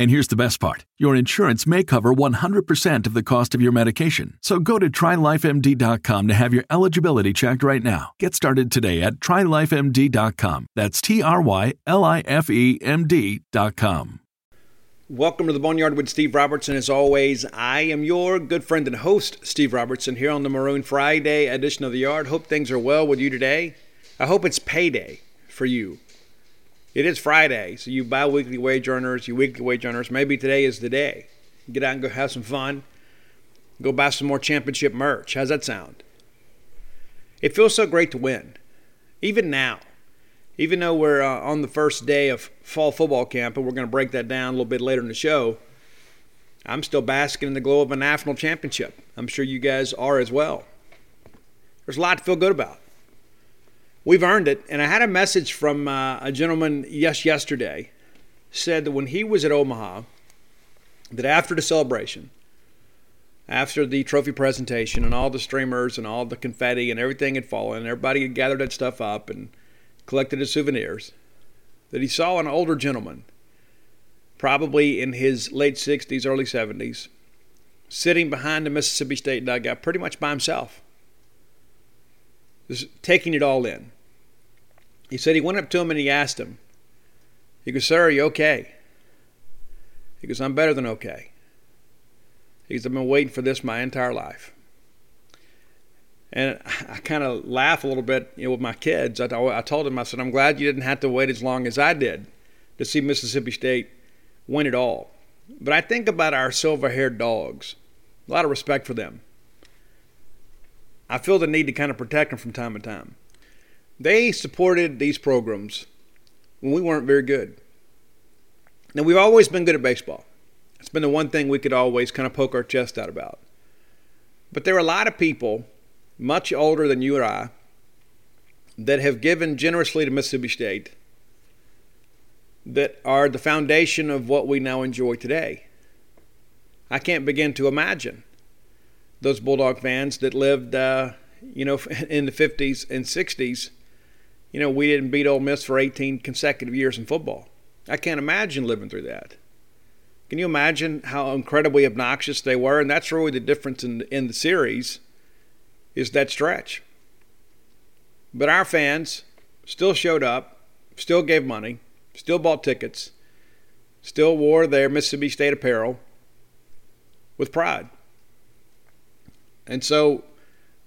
And here's the best part your insurance may cover 100% of the cost of your medication. So go to trylifemd.com to have your eligibility checked right now. Get started today at trylifemd.com. That's T R Y L I F E M D.com. Welcome to the Boneyard with Steve Robertson. As always, I am your good friend and host, Steve Robertson, here on the Maroon Friday edition of the Yard. Hope things are well with you today. I hope it's payday for you. It is Friday, so you bi weekly wage earners, you weekly wage earners, maybe today is the day. Get out and go have some fun. Go buy some more championship merch. How's that sound? It feels so great to win. Even now, even though we're uh, on the first day of fall football camp, and we're going to break that down a little bit later in the show, I'm still basking in the glow of a national championship. I'm sure you guys are as well. There's a lot to feel good about. We've earned it. And I had a message from uh, a gentleman yes yesterday said that when he was at Omaha, that after the celebration, after the trophy presentation and all the streamers and all the confetti and everything had fallen, and everybody had gathered that stuff up and collected his souvenirs, that he saw an older gentleman, probably in his late 60s, early 70s, sitting behind the Mississippi State dugout pretty much by himself taking it all in. He said he went up to him and he asked him, he goes, Sir, are you okay? He goes, I'm better than okay. He goes, I've been waiting for this my entire life. And I kind of laugh a little bit you know, with my kids. I, I told him, I said, I'm glad you didn't have to wait as long as I did to see Mississippi State win it all. But I think about our silver haired dogs, a lot of respect for them. I feel the need to kind of protect them from time to time. They supported these programs when we weren't very good. Now, we've always been good at baseball. It's been the one thing we could always kind of poke our chest out about. But there are a lot of people, much older than you or I, that have given generously to Mississippi State that are the foundation of what we now enjoy today. I can't begin to imagine those Bulldog fans that lived, uh, you know, in the 50s and 60s. You know, we didn't beat Ole Miss for 18 consecutive years in football. I can't imagine living through that. Can you imagine how incredibly obnoxious they were? And that's really the difference in in the series, is that stretch. But our fans still showed up, still gave money, still bought tickets, still wore their Mississippi State apparel with pride. And so,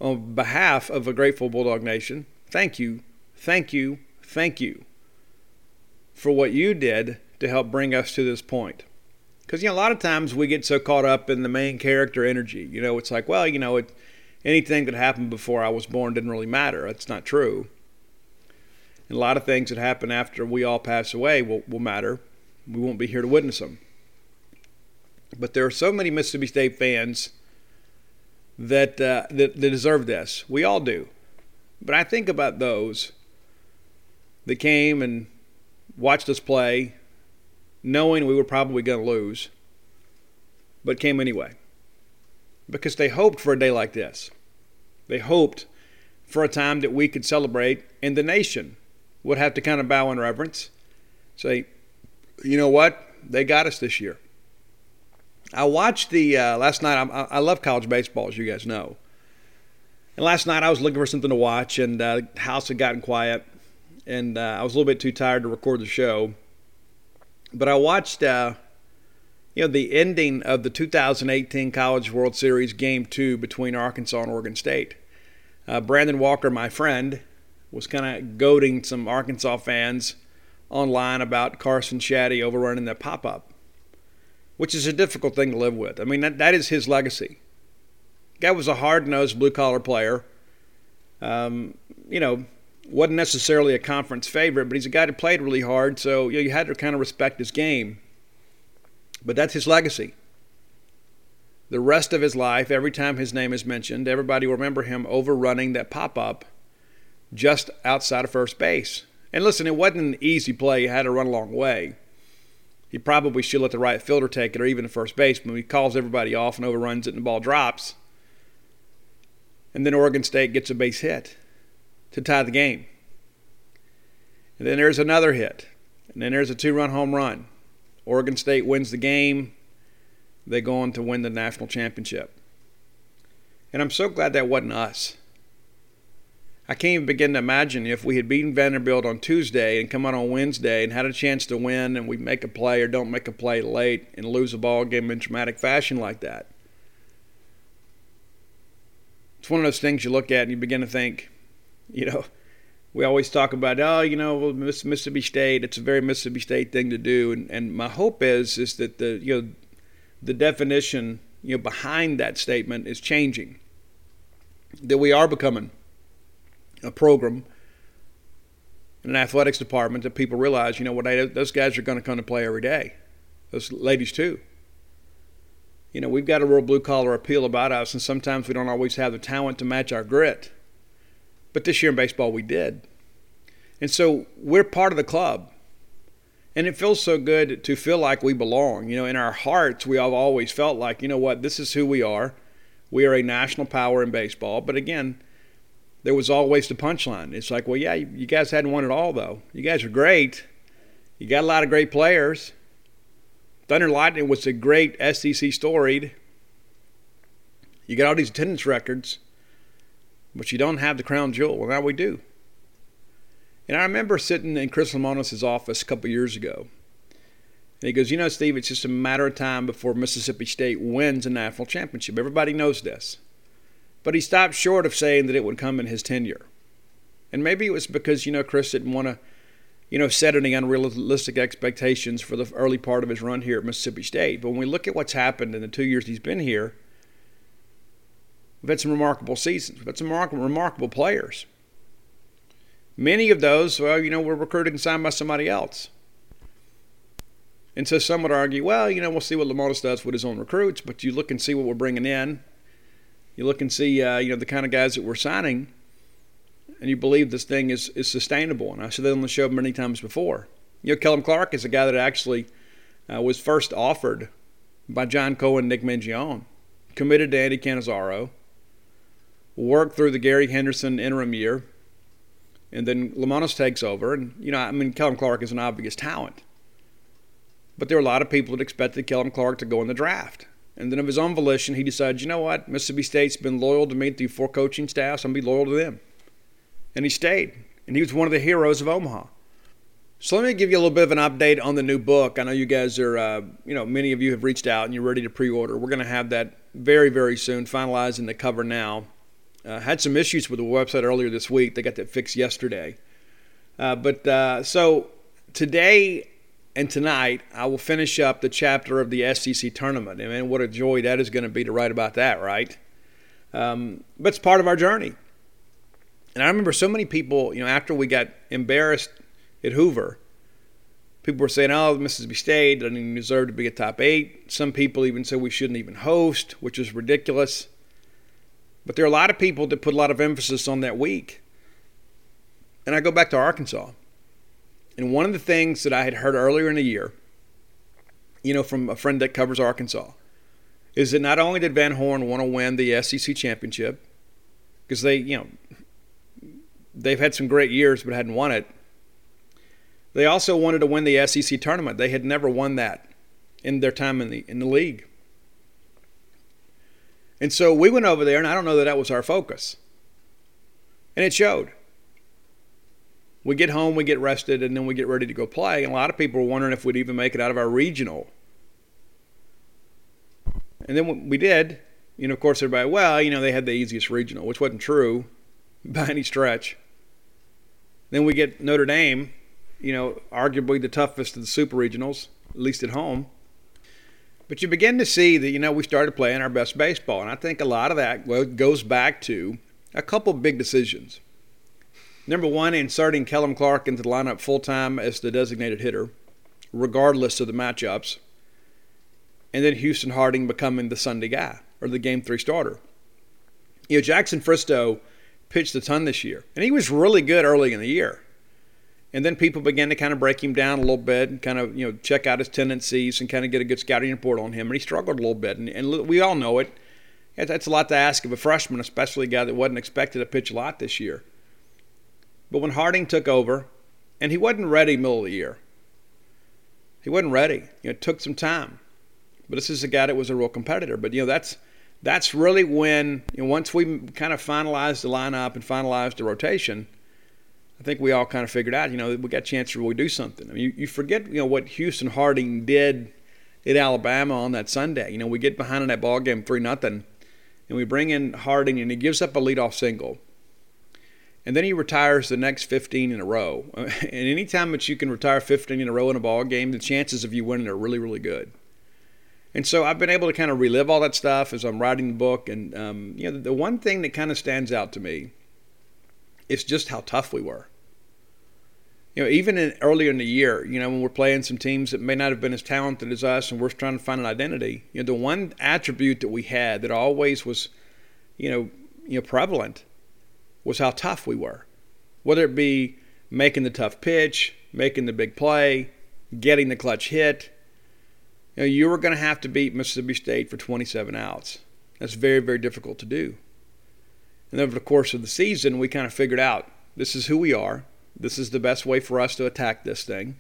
on behalf of a grateful Bulldog Nation, thank you, thank you, thank you for what you did to help bring us to this point. Because, you know, a lot of times we get so caught up in the main character energy. You know, it's like, well, you know, it, anything that happened before I was born didn't really matter. That's not true. And a lot of things that happen after we all pass away will, will matter. We won't be here to witness them. But there are so many Mississippi State fans that, uh, that, that deserve this. We all do. But I think about those that came and watched us play, knowing we were probably going to lose, but came anyway. Because they hoped for a day like this. They hoped for a time that we could celebrate, and the nation would have to kind of bow in reverence, say, you know what? They got us this year. I watched the uh, last night. I, I love college baseball, as you guys know. And last night I was looking for something to watch, and uh, the house had gotten quiet, and uh, I was a little bit too tired to record the show. But I watched, uh, you know, the ending of the 2018 College World Series Game Two between Arkansas and Oregon State. Uh, Brandon Walker, my friend, was kind of goading some Arkansas fans online about Carson Shaddy overrunning the pop up which is a difficult thing to live with. I mean, that, that is his legacy. Guy was a hard nosed blue collar player. Um, you know, wasn't necessarily a conference favorite, but he's a guy that played really hard, so you, know, you had to kind of respect his game. But that's his legacy. The rest of his life, every time his name is mentioned, everybody will remember him overrunning that pop up just outside of first base. And listen, it wasn't an easy play. You had to run a long way he probably should let the right fielder take it or even the first baseman. He calls everybody off and overruns it and the ball drops. And then Oregon State gets a base hit to tie the game. And then there's another hit. And then there's a two run home run. Oregon State wins the game. They go on to win the national championship. And I'm so glad that wasn't us. I can't even begin to imagine if we had beaten Vanderbilt on Tuesday and come out on Wednesday and had a chance to win and we make a play or don't make a play late and lose a ball game in dramatic fashion like that. It's one of those things you look at and you begin to think, you know, we always talk about, oh, you know, Mississippi State. It's a very Mississippi State thing to do, and, and my hope is is that the you know the definition you know behind that statement is changing. That we are becoming a program in an athletics department that people realize, you know what, those guys are going to come to play every day. Those ladies too. You know, we've got a real blue collar appeal about us, and sometimes we don't always have the talent to match our grit. But this year in baseball, we did. And so we're part of the club. And it feels so good to feel like we belong. You know, in our hearts, we have always felt like, you know what, this is who we are. We are a national power in baseball. But again, there was always the punchline. It's like, well, yeah, you guys hadn't won it all, though. You guys are great. You got a lot of great players. Thunder Lightning was a great SEC storied. You got all these attendance records, but you don't have the crown jewel. Well, now we do. And I remember sitting in Chris Lemonis' office a couple years ago. And he goes, You know, Steve, it's just a matter of time before Mississippi State wins a national championship. Everybody knows this. But he stopped short of saying that it would come in his tenure. And maybe it was because, you know, Chris didn't want to, you know, set any unrealistic expectations for the early part of his run here at Mississippi State. But when we look at what's happened in the two years he's been here, we've had some remarkable seasons. We've had some remarkable, remarkable players. Many of those, well, you know, were recruited and signed by somebody else. And so some would argue, well, you know, we'll see what Lemonis does with his own recruits, but you look and see what we're bringing in you look and see, uh, you know, the kind of guys that we're signing, and you believe this thing is, is sustainable. And I said that on the show many times before. You know, Kellum Clark is a guy that actually uh, was first offered by John Cohen, Nick Mingione, committed to Andy Cannizaro, worked through the Gary Henderson interim year, and then Lemonis takes over. And, you know, I mean, Kellum Clark is an obvious talent. But there were a lot of people that expected Kellum Clark to go in the draft. And then of his own volition, he decided, you know what? Mississippi State's been loyal to me through four coaching staffs. I'm going to be loyal to them. And he stayed. And he was one of the heroes of Omaha. So let me give you a little bit of an update on the new book. I know you guys are, uh, you know, many of you have reached out and you're ready to pre-order. We're going to have that very, very soon, finalizing the cover now. Uh, had some issues with the website earlier this week. They got that fixed yesterday. Uh, but uh, so today and tonight, I will finish up the chapter of the SEC tournament. I mean, what a joy that is going to be to write about that, right? Um, but it's part of our journey. And I remember so many people, you know, after we got embarrassed at Hoover, people were saying, oh, Mississippi State doesn't even deserve to be a top eight. Some people even said we shouldn't even host, which is ridiculous. But there are a lot of people that put a lot of emphasis on that week. And I go back to Arkansas. And one of the things that I had heard earlier in the year, you know, from a friend that covers Arkansas, is that not only did Van Horn want to win the SEC championship, because they, you know, they've had some great years but hadn't won it. They also wanted to win the SEC tournament. They had never won that in their time in the in the league. And so we went over there, and I don't know that that was our focus. And it showed. We get home, we get rested, and then we get ready to go play. And a lot of people were wondering if we'd even make it out of our regional. And then we did. You know, of course, everybody, well, you know, they had the easiest regional, which wasn't true by any stretch. Then we get Notre Dame, you know, arguably the toughest of the super regionals, at least at home. But you begin to see that, you know, we started playing our best baseball. And I think a lot of that goes back to a couple big decisions. Number one, inserting Kellum Clark into the lineup full time as the designated hitter, regardless of the matchups. And then Houston Harding becoming the Sunday guy or the game three starter. You know, Jackson Fristoe pitched a ton this year, and he was really good early in the year. And then people began to kind of break him down a little bit and kind of, you know, check out his tendencies and kind of get a good scouting report on him. And he struggled a little bit. And, and we all know it. That's a lot to ask of a freshman, especially a guy that wasn't expected to pitch a lot this year. But when Harding took over, and he wasn't ready middle of the year, he wasn't ready. You know, it took some time. But this is a guy that was a real competitor. But, you know, that's that's really when, you know, once we kind of finalized the lineup and finalized the rotation – I think we all kind of figured out, you know, we got a chance to really do something. I mean, you, you forget, you know, what Houston Harding did at Alabama on that Sunday. You know, we get behind in that ball game three nothing, and we bring in Harding, and he gives up a leadoff single, and then he retires the next 15 in a row. and anytime that you can retire 15 in a row in a ball game, the chances of you winning are really, really good. And so I've been able to kind of relive all that stuff as I'm writing the book. And um, you know, the one thing that kind of stands out to me is just how tough we were. You know, even in, earlier in the year, you know, when we're playing some teams that may not have been as talented as us and we're trying to find an identity, you know, the one attribute that we had that always was, you know, you know, prevalent was how tough we were. Whether it be making the tough pitch, making the big play, getting the clutch hit, you know, you were going to have to beat Mississippi State for 27 outs. That's very, very difficult to do. And over the course of the season, we kind of figured out this is who we are. This is the best way for us to attack this thing.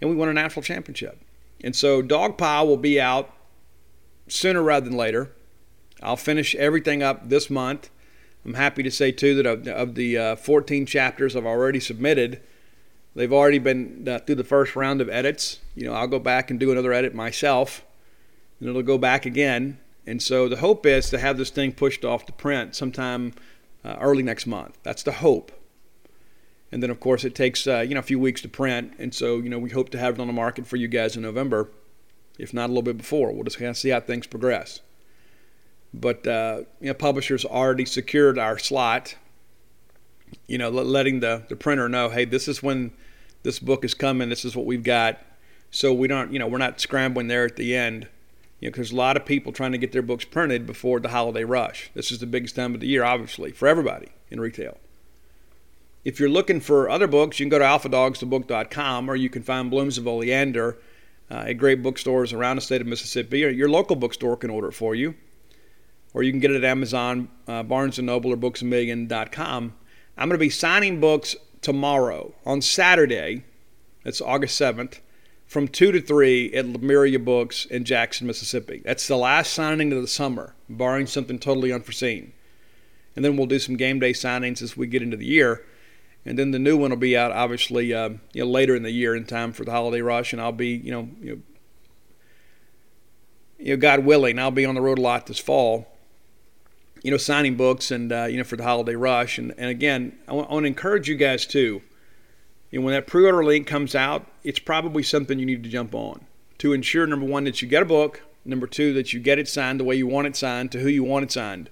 And we won a national championship. And so Dogpile will be out sooner rather than later. I'll finish everything up this month. I'm happy to say, too, that of, of the uh, 14 chapters I've already submitted, they've already been uh, through the first round of edits. You know, I'll go back and do another edit myself, and it'll go back again. And so the hope is to have this thing pushed off to print sometime uh, early next month. That's the hope. And then, of course, it takes uh, you know a few weeks to print, and so you know we hope to have it on the market for you guys in November, if not a little bit before. We'll just kind of see how things progress. But uh, you know, publishers already secured our slot. You know, letting the the printer know, hey, this is when this book is coming. This is what we've got. So we don't, you know, we're not scrambling there at the end you know, because a lot of people trying to get their books printed before the holiday rush. This is the biggest time of the year, obviously, for everybody in retail. If you're looking for other books, you can go to alphadogsthebook.com or you can find Blooms of Oleander uh, at great bookstores around the state of Mississippi, or your local bookstore can order it for you. Or you can get it at Amazon, uh, Barnes & Noble, or BooksAMillion.com. I'm going to be signing books tomorrow on Saturday. That's August 7th from 2 to 3 at Lemuria Books in Jackson, Mississippi. That's the last signing of the summer, barring something totally unforeseen. And then we'll do some game day signings as we get into the year. And then the new one will be out, obviously, uh, you know, later in the year in time for the holiday rush. And I'll be, you know, you know, God willing, I'll be on the road a lot this fall. You know, signing books and uh, you know for the holiday rush. And and again, I want, to encourage you guys too and when that pre-order link comes out, it's probably something you need to jump on to ensure number one that you get a book, number two that you get it signed the way you want it signed to who you want it signed.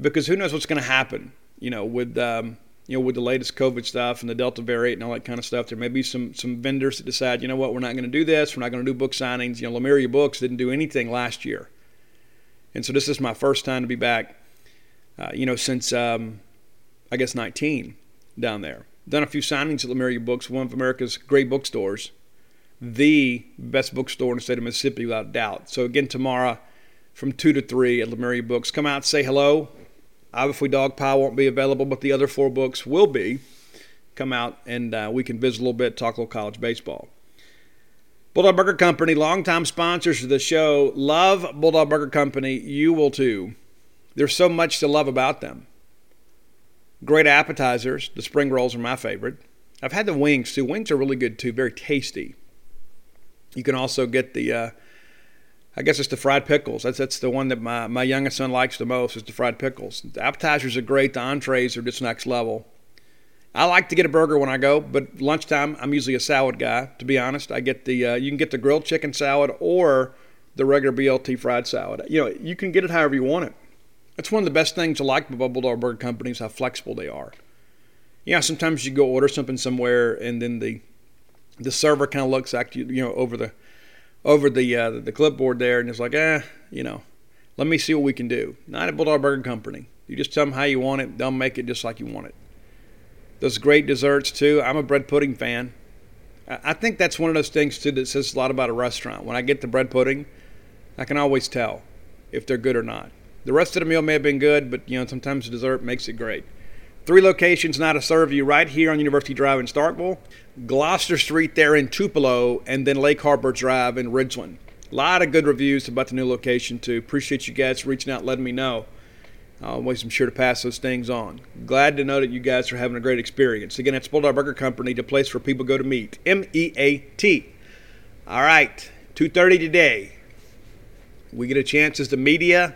Because who knows what's going to happen, you know, with um, you know with the latest COVID stuff and the Delta variant and all that kind of stuff. There may be some some vendors that decide, you know what, we're not going to do this. We're not going to do book signings. You know, Lemuria Books didn't do anything last year, and so this is my first time to be back. Uh, you know, since um, I guess 19 down there done a few signings at Lemuria Books, one of America's great bookstores, the best bookstore in the state of Mississippi without doubt. So again, tomorrow from 2 to 3 at Lemuria Books. Come out, say hello. Obviously, Dogpile won't be available, but the other four books will be. Come out and uh, we can visit a little bit, talk a little college baseball. Bulldog Burger Company, longtime sponsors of the show, love Bulldog Burger Company. You will too. There's so much to love about them. Great appetizers. The spring rolls are my favorite. I've had the wings too. Wings are really good too, very tasty. You can also get the, uh, I guess it's the fried pickles. That's that's the one that my, my youngest son likes the most is the fried pickles. The appetizers are great. The entrees are just next level. I like to get a burger when I go, but lunchtime I'm usually a salad guy. To be honest, I get the uh, you can get the grilled chicken salad or the regular BLT fried salad. You know, you can get it however you want it. That's one of the best things I like about Bulldog Burger Company is how flexible they are. Yeah, sometimes you go order something somewhere and then the the server kind of looks at you, you know, over the over the uh, the clipboard there and it's like, eh, you know, let me see what we can do. Not at Bulldog Burger Company. You just tell them how you want it. They'll make it just like you want it. Those great desserts too. I'm a bread pudding fan. I think that's one of those things too that says a lot about a restaurant. When I get the bread pudding, I can always tell if they're good or not. The rest of the meal may have been good, but you know sometimes the dessert makes it great. Three locations now to serve you right here on University Drive in Starkville, Gloster Street there in Tupelo, and then Lake Harbor Drive in Ridgeland. A lot of good reviews about the new location too. Appreciate you guys reaching out, letting me know. Always am sure to pass those things on. Glad to know that you guys are having a great experience. Again, it's Bulldog Burger Company, the place where people go to meet. M E A T. All right, 2:30 today. We get a chance as the media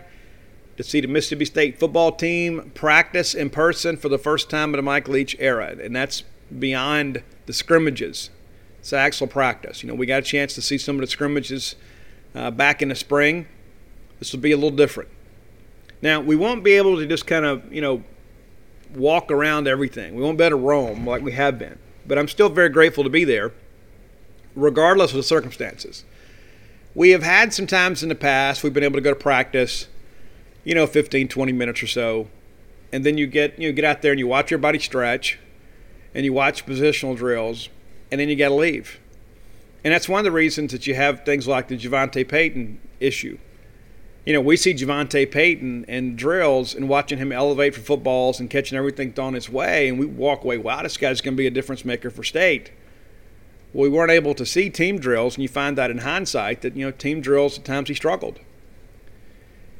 to see the Mississippi State football team practice in person for the first time in the Mike Leach era, and that's beyond the scrimmages. It's actual practice. You know, we got a chance to see some of the scrimmages uh, back in the spring. This will be a little different. Now, we won't be able to just kind of, you know, walk around everything. We won't be able to roam like we have been. But I'm still very grateful to be there, regardless of the circumstances. We have had some times in the past we've been able to go to practice, you know, 15, 20 minutes or so. And then you get you know, get out there and you watch your body stretch and you watch positional drills, and then you got to leave. And that's one of the reasons that you have things like the Javonte Payton issue you know, we see Javonte Payton and drills and watching him elevate for footballs and catching everything thrown his way, and we walk away, wow, this guy's going to be a difference maker for state. We weren't able to see team drills, and you find that in hindsight that, you know, team drills, at times he struggled.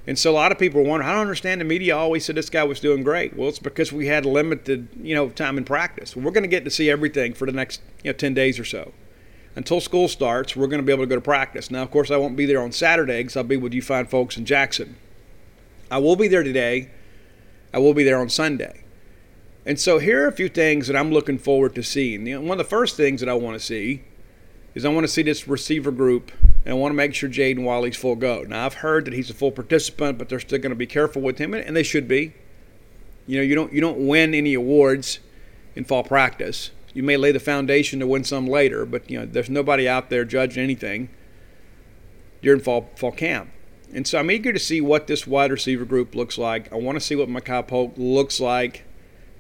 And so a lot of people wonder, I don't understand the media always said this guy was doing great. Well, it's because we had limited, you know, time in practice. We're going to get to see everything for the next, you know, 10 days or so until school starts, we're going to be able to go to practice. Now, of course, I won't be there on Saturday because I'll be with you fine folks in Jackson. I will be there today. I will be there on Sunday. And so here are a few things that I'm looking forward to seeing. You know, one of the first things that I want to see is I want to see this receiver group, and I want to make sure Jaden Walley's full go. Now, I've heard that he's a full participant, but they're still going to be careful with him, and they should be. You know, you don't you don't win any awards in fall practice you may lay the foundation to win some later, but you know there's nobody out there judging anything during fall fall camp. And so I'm eager to see what this wide receiver group looks like. I want to see what Makai Polk looks like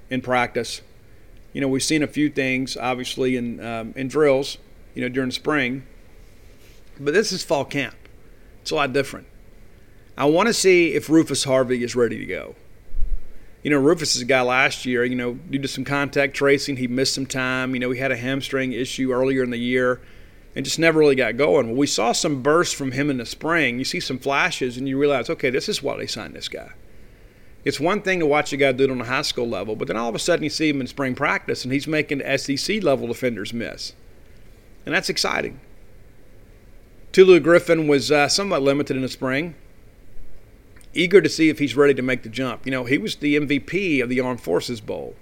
in practice. You know, we've seen a few things, obviously, in um, in drills, you know, during spring. But this is fall camp. It's a lot different. I want to see if Rufus Harvey is ready to go you know, Rufus is a guy last year, you know, due to some contact tracing, he missed some time. You know, he had a hamstring issue earlier in the year and just never really got going. Well, we saw some bursts from him in the spring. You see some flashes and you realize, okay, this is why they signed this guy. It's one thing to watch a guy do it on a high school level, but then all of a sudden you see him in spring practice and he's making SEC level defenders miss. And that's exciting. Tulu Griffin was uh, somewhat limited in the spring eager to see if he's ready to make the jump. You know, he was the MVP of the Armed Forces Bowl.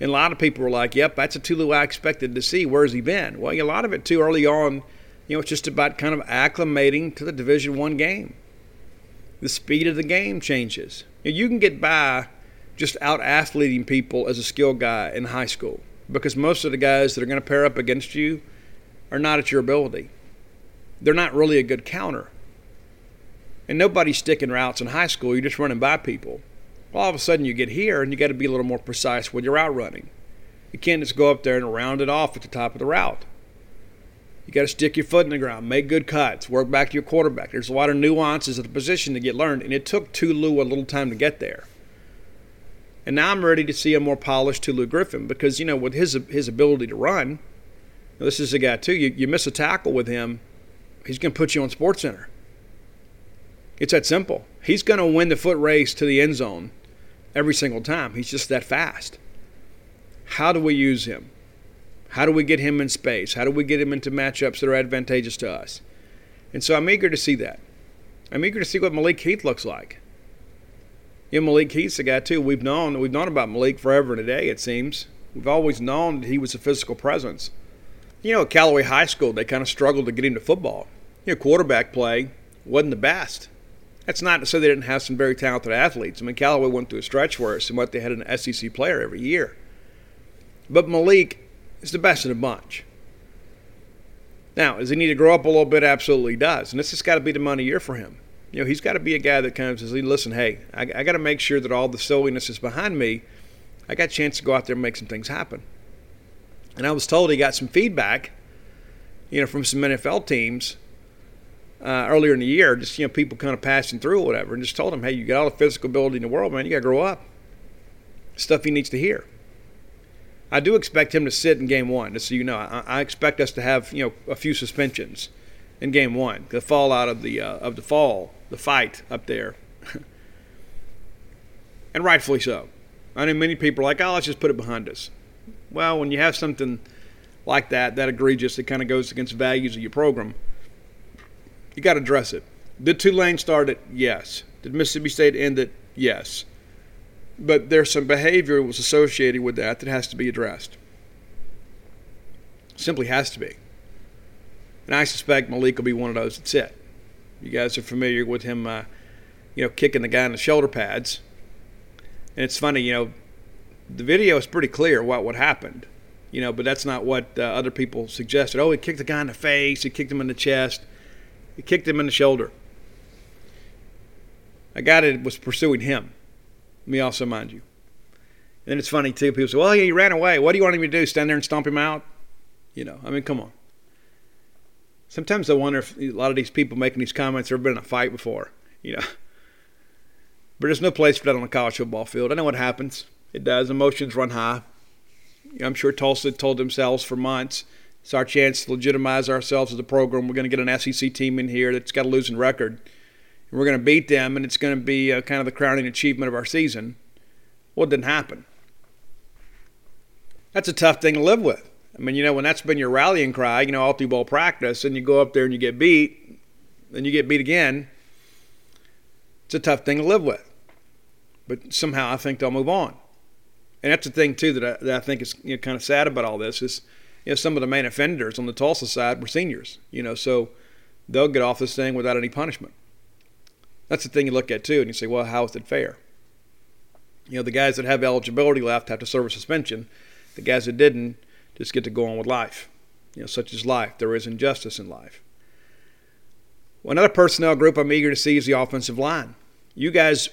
And a lot of people were like, yep, that's a Tulu I expected to see. Where's he been? Well, a lot of it too early on, you know, it's just about kind of acclimating to the Division One game. The speed of the game changes. You, know, you can get by just out athleting people as a skill guy in high school because most of the guys that are going to pair up against you are not at your ability. They're not really a good counter. And nobody's sticking routes in high school. You're just running by people. Well, all of a sudden you get here and you got to be a little more precise when you're out running. You can't just go up there and round it off at the top of the route. You got to stick your foot in the ground, make good cuts, work back to your quarterback. There's a lot of nuances of the position to get learned, and it took Tulu a little time to get there. And now I'm ready to see a more polished Tulu Griffin because, you know, with his his ability to run, This is a guy too. You, you miss a tackle with him, he's going to put you on Sports Center. It's that simple. He's going to win the foot race to the end zone every single time. He's just that fast. How do we use him? How do we get him in space? How do we get him into matchups that are advantageous to us? And so I'm eager to see that. I'm eager to see what Malik Heath looks like. You know, Malik Heath's a guy too. We've known we've known about Malik forever and a day. It seems we've always known that he was a physical presence. You know, at Callaway High School, they kind of struggled to get him to football. You know, quarterback play wasn't the best. That's not to say they didn't have some very talented athletes. I mean, Callaway went through a stretch where what they had an SEC player every year. But Malik is the best of the bunch. Now, does he need to grow up a little bit? Absolutely does. And this has got to be the money year for him. You know, he's got to be a guy that kind of says, listen, hey, I, I got to make sure that all the silliness is behind me. I got a chance to go out there and make some things happen. And I was told he got some feedback, you know, from some NFL teams uh, earlier in the year, just, you know, people kind of passing through or whatever, and just told him, hey, you got all the physical ability in the world, man. You got to grow up. Stuff he needs to hear. I do expect him to sit in game one, just so you know. I, I expect us to have, you know, a few suspensions in game one. The fallout of the uh, of the fall, the fight up there, and rightfully so. I know many people are like, "Oh, let's just put it behind us." Well, when you have something like that, that egregious, it kind of goes against the values of your program, you got to address it. Did Tulane start it? Yes. Did Mississippi State end it? Yes. But there's some behavior that was associated with that that has to be addressed. Simply has to be. And I suspect Malik will be one of those that's it. You guys are familiar with him, uh, you know, kicking the guy in the shoulder pads. And it's funny, you know, the video is pretty clear what what happened, you know, but that's not what uh, other people suggested. Oh, he kicked the guy in the face, he kicked him in the chest, he kicked him in the shoulder. A guy that was pursuing him. Me also, mind you. And it's funny too. People say, "Well, he ran away. What do you want him to do? Stand there and stomp him out?" You know, I mean, come on. Sometimes I wonder if a lot of these people making these comments have been in a fight before. You know, but there's no place for that on a college football field. I know what happens. It does. Emotions run high. I'm sure Tulsa told themselves for months it's our chance to legitimize ourselves as a program. We're going to get an SEC team in here that's got a losing record and we're going to beat them, and it's going to be uh, kind of the crowning achievement of our season. Well, it didn't happen. That's a tough thing to live with. I mean, you know, when that's been your rallying cry, you know, all through ball practice, and you go up there and you get beat, and you get beat again, it's a tough thing to live with. But somehow I think they'll move on. And that's the thing, too, that I, that I think is you know, kind of sad about all this is, you know, some of the main offenders on the Tulsa side were seniors, you know, so they'll get off this thing without any punishment. That's the thing you look at too, and you say, well, how is it fair? You know, the guys that have eligibility left have to serve a suspension. The guys that didn't just get to go on with life. You know, such is life. There is injustice in life. Well, another personnel group I'm eager to see is the offensive line. You guys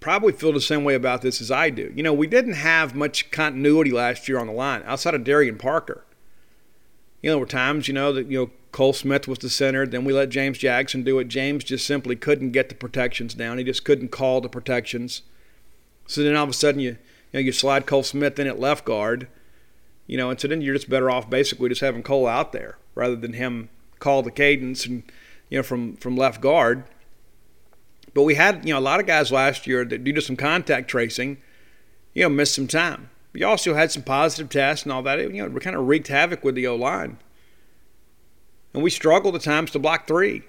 probably feel the same way about this as I do. You know, we didn't have much continuity last year on the line outside of Darian Parker. You know, there were times, you know, that, you know, Cole Smith was the center. Then we let James Jackson do it. James just simply couldn't get the protections down. He just couldn't call the protections. So then all of a sudden you you know you slide Cole Smith in at left guard, you know, and so then you're just better off basically just having Cole out there rather than him call the cadence and you know from from left guard. But we had you know a lot of guys last year that due to some contact tracing, you know, missed some time. We also had some positive tests and all that. You know, we kind of wreaked havoc with the O line and we struggled at times to block three.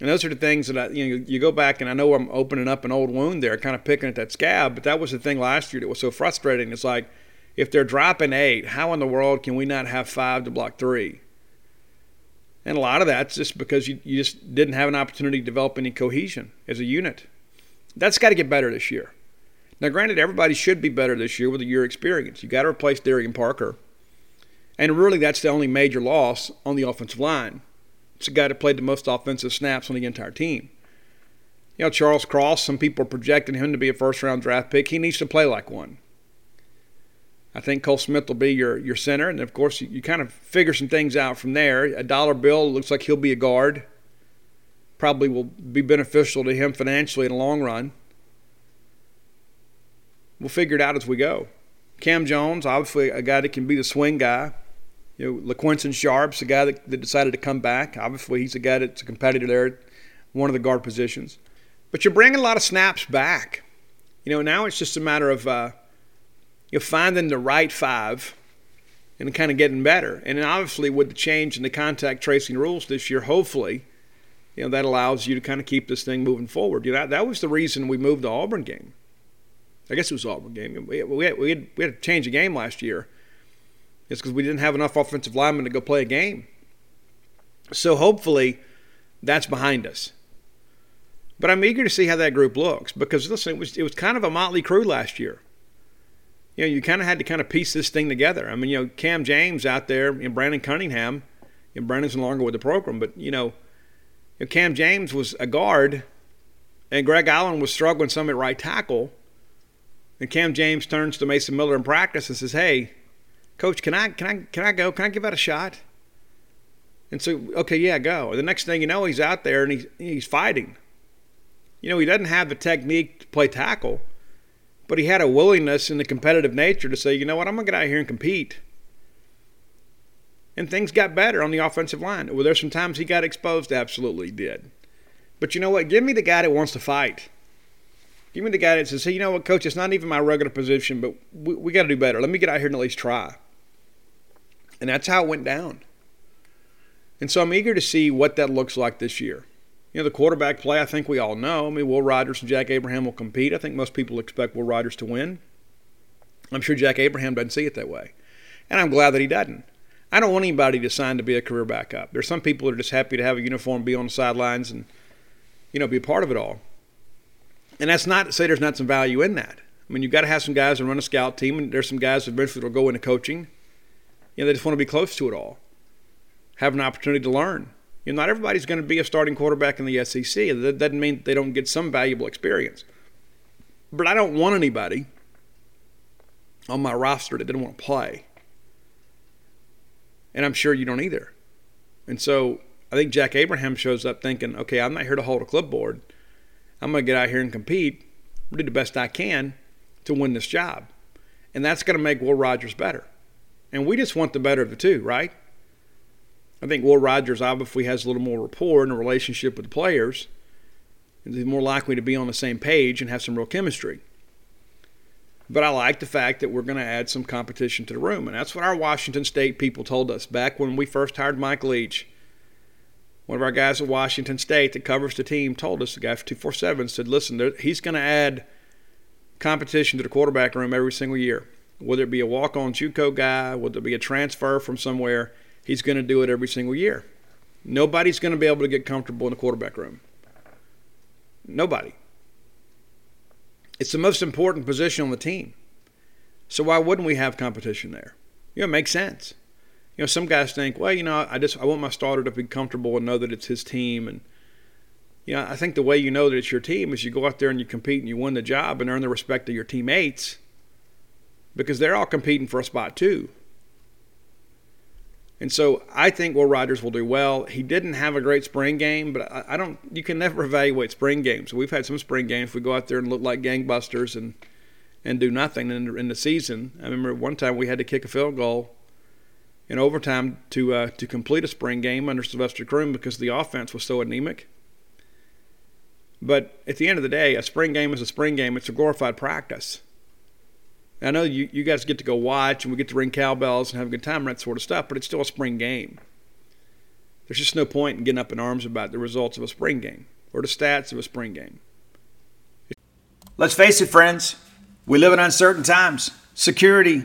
And those are the things that I, you know, you go back and I know I'm opening up an old wound there, kind of picking at that scab, but that was the thing last year that was so frustrating. It's like, if they're dropping eight, how in the world can we not have five to block three? And a lot of that's just because you, you just didn't have an opportunity to develop any cohesion as a unit. That's got to get better this year. Now, granted, everybody should be better this year with a year experience. You got to replace Darian Parker. And really, that's the only major loss on the offensive line. It's the guy that played the most offensive snaps on the entire team. You know, Charles Cross, some people are projecting him to be a first round draft pick. He needs to play like one. I think Cole Smith will be your, your center. And of course, you, you kind of figure some things out from there. A dollar bill looks like he'll be a guard. Probably will be beneficial to him financially in the long run. We'll figure it out as we go. Cam Jones, obviously a guy that can be the swing guy You know, LaQuinston Sharp's, the guy that, that decided to come back. Obviously, he's a guy that's a competitor there at one of the guard positions. But you're bringing a lot of snaps back. You know, now it's just a matter of uh, you know, finding the right five and kind of getting better. And obviously, with the change in the contact tracing rules this year, hopefully, you know, that allows you to kind of keep this thing moving forward. You know, that, that was the reason we moved the Auburn game. I guess it was Auburn game. We, we, had, we, had, we had to change the game last year. It's because we didn't have enough offensive linemen to go play a game. So hopefully that's behind us. But I'm eager to see how that group looks because listen, it was it was kind of a motley crew last year. You know, you kind of had to kind of piece this thing together. I mean, you know, Cam James out there and Brandon Cunningham, and Brandon's no longer with the program, but you know, Cam James was a guard, and Greg Allen was struggling some at right tackle. And Cam James turns to Mason Miller in practice and says, "Hey, coach, can I can I can I go? Can I give that a shot?" And so, okay, yeah, go. And the next thing you know, he's out there and he's he's fighting. You know, he doesn't have the technique to play tackle, but he had a willingness and the competitive nature to say, you know what, I'm gonna get out here and compete. And things got better on the offensive line. Were there some times he got exposed? Absolutely did. But you know what? Give me the guy that wants to fight. Give me the guy that says, hey, you know what, coach, it's not even my regular position, but we, we got to do better. Let me get out here and at least try. And that's how it went down. And so I'm eager to see what that looks like this year. You know, the quarterback play, I think we all know. I mean, Will Rogers and Jack Abraham will compete. I think most people expect Will Rogers to win. I'm sure Jack Abraham doesn't see it that way. And I'm glad that he doesn't. I don't want anybody to sign to be a career backup. There's some people that are just happy to have a uniform, be on the sidelines, and, you know, be a part of it all. And that's not to say there's not some value in that. I mean, you've got to have some guys that run a scout team, and there's some guys that eventually will go into coaching. You know, they just want to be close to it all, have an opportunity to learn. You know, not everybody's going to be a starting quarterback in the SEC. That doesn't mean they don't get some valuable experience. But I don't want anybody on my roster that didn't want to play. And I'm sure you don't either. And so I think Jack Abraham shows up thinking, okay, I'm not here to hold a clipboard. I'm going to get out here and compete, do the best I can to win this job. And that's going to make Will Rogers better. And we just want the better of the two, right? I think Will Rogers obviously has a little more rapport and a relationship with the players. And he's more likely to be on the same page and have some real chemistry. But I like the fact that we're going to add some competition to the room. And that's what our Washington State people told us back when we first hired Mike Leach one of our guys at Washington State that covers the team told us, the guy for 247 said, listen, he's going to add competition to the quarterback room every single year. Whether it be a walk on Juco guy, whether it be a transfer from somewhere, he's going to do it every single year. Nobody's going to be able to get comfortable in the quarterback room. Nobody. It's the most important position on the team. So why wouldn't we have competition there? You know, it makes sense you know, some guys think, well, you know, I just I want my starter to be comfortable and know that it's his team. And you know, I think the way you know that it's your team is you go out there and you compete and you win the job and earn the respect of your teammates because they're all competing for a spot too. And so I think Will Rogers will do well. He didn't have a great spring game, but I, don't. You can never evaluate spring games. We've had some spring games. We go out there and look like gangbusters and and do nothing in, in the season. I remember one time we had to kick a field goal in overtime to uh, to complete a spring game under Sylvester Croom because the offense was so anemic. But at the end of the day, a spring game is a spring game. It's a glorified practice. I know you, you guys get to go watch and we get to ring cowbells and have a good time and that sort of stuff, but it's still a spring game. There's just no point in getting up in arms about the results of a spring game or the stats of a spring game. Let's face it, friends. We live in uncertain times. Security,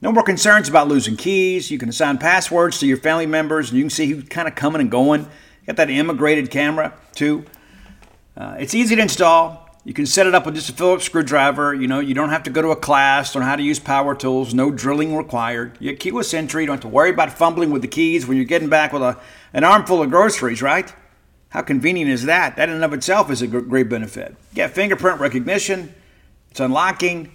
No more concerns about losing keys. You can assign passwords to your family members, and you can see who's kind of coming and going. Got that immigrated camera too. Uh, it's easy to install. You can set it up with just a Phillips screwdriver. You know, you don't have to go to a class on how to use power tools. No drilling required. You get keyless entry. You don't have to worry about fumbling with the keys when you're getting back with a, an armful of groceries, right? How convenient is that? That in and of itself is a great benefit. You get fingerprint recognition. It's unlocking.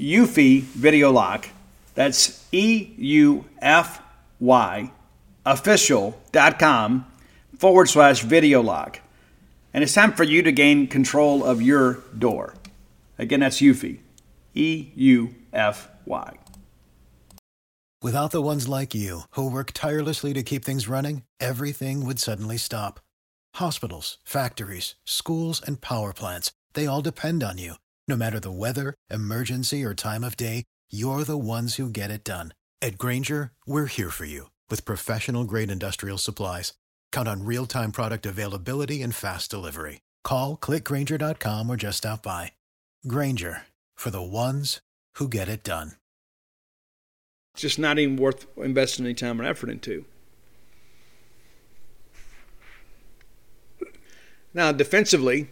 Eufy Video Lock. That's E U F Y official.com forward slash video lock. And it's time for you to gain control of your door. Again, that's Eufy. E U F Y. Without the ones like you, who work tirelessly to keep things running, everything would suddenly stop. Hospitals, factories, schools, and power plants, they all depend on you. No matter the weather, emergency, or time of day, you're the ones who get it done. At Grainger, we're here for you with professional grade industrial supplies. Count on real time product availability and fast delivery. Call clickgrainger.com or just stop by. Grainger for the ones who get it done. It's just not even worth investing any time or effort into. Now, defensively,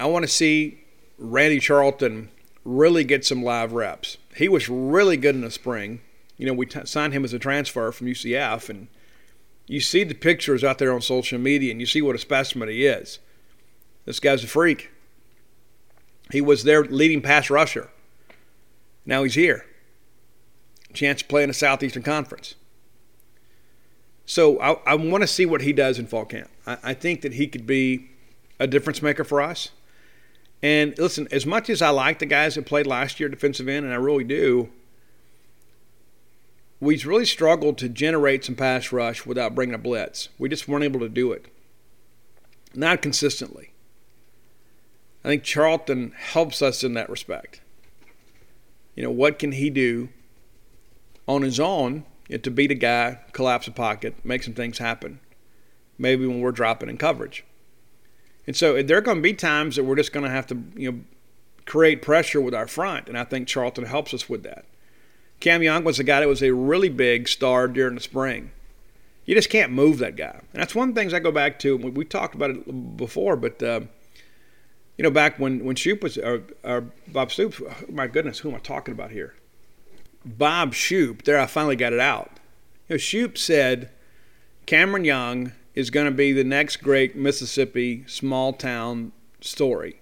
I want to see Randy Charlton really get some live reps. He was really good in the spring. You know, we t- signed him as a transfer from UCF, and you see the pictures out there on social media, and you see what a specimen he is. This guy's a freak. He was their leading pass rusher. Now he's here. Chance to play in the Southeastern Conference. So I, I want to see what he does in fall camp. I, I think that he could be a difference maker for us. And listen, as much as I like the guys that played last year defensive end, and I really do, we've really struggled to generate some pass rush without bringing a blitz. We just weren't able to do it. Not consistently. I think Charlton helps us in that respect. You know, what can he do on his own to beat a guy, collapse a pocket, make some things happen? Maybe when we're dropping in coverage. And so there are going to be times that we're just going to have to, you know, create pressure with our front, and I think Charlton helps us with that. Cam Young was a guy that was a really big star during the spring. You just can't move that guy. And that's one of the things I go back to. We talked about it before, but uh, you know, back when when Shoop was or, or Bob Stoops. My goodness, who am I talking about here? Bob Shoop. There, I finally got it out. You know, Shoop said Cameron Young is going to be the next great Mississippi small town story.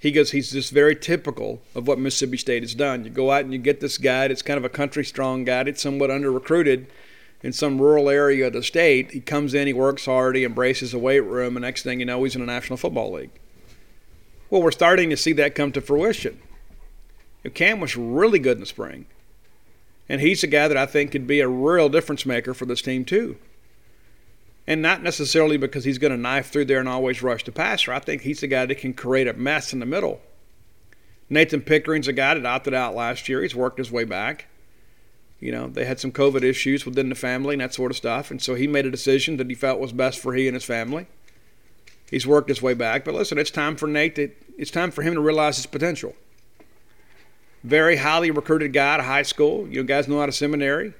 He goes, he's just very typical of what Mississippi State has done. You go out and you get this guy it's kind of a country strong guy it's somewhat under recruited in some rural area of the state. He comes in, he works hard, he embraces a weight room, and next thing you know, he's in a National Football League. Well, we're starting to see that come to fruition. Cam was really good in the spring. And he's a guy that I think could be a real difference maker for this team, too. And not necessarily because he's going to knife through there and always rush the passer. I think he's the guy that can create a mess in the middle. Nathan Pickering's a guy that opted out last year. He's worked his way back. You know, they had some COVID issues within the family and that sort of stuff. And so he made a decision that he felt was best for he and his family. He's worked his way back. But listen, it's time for Nate to, it's time for him to realize his potential. Very highly recruited guy out of high school. You guys know out of seminary.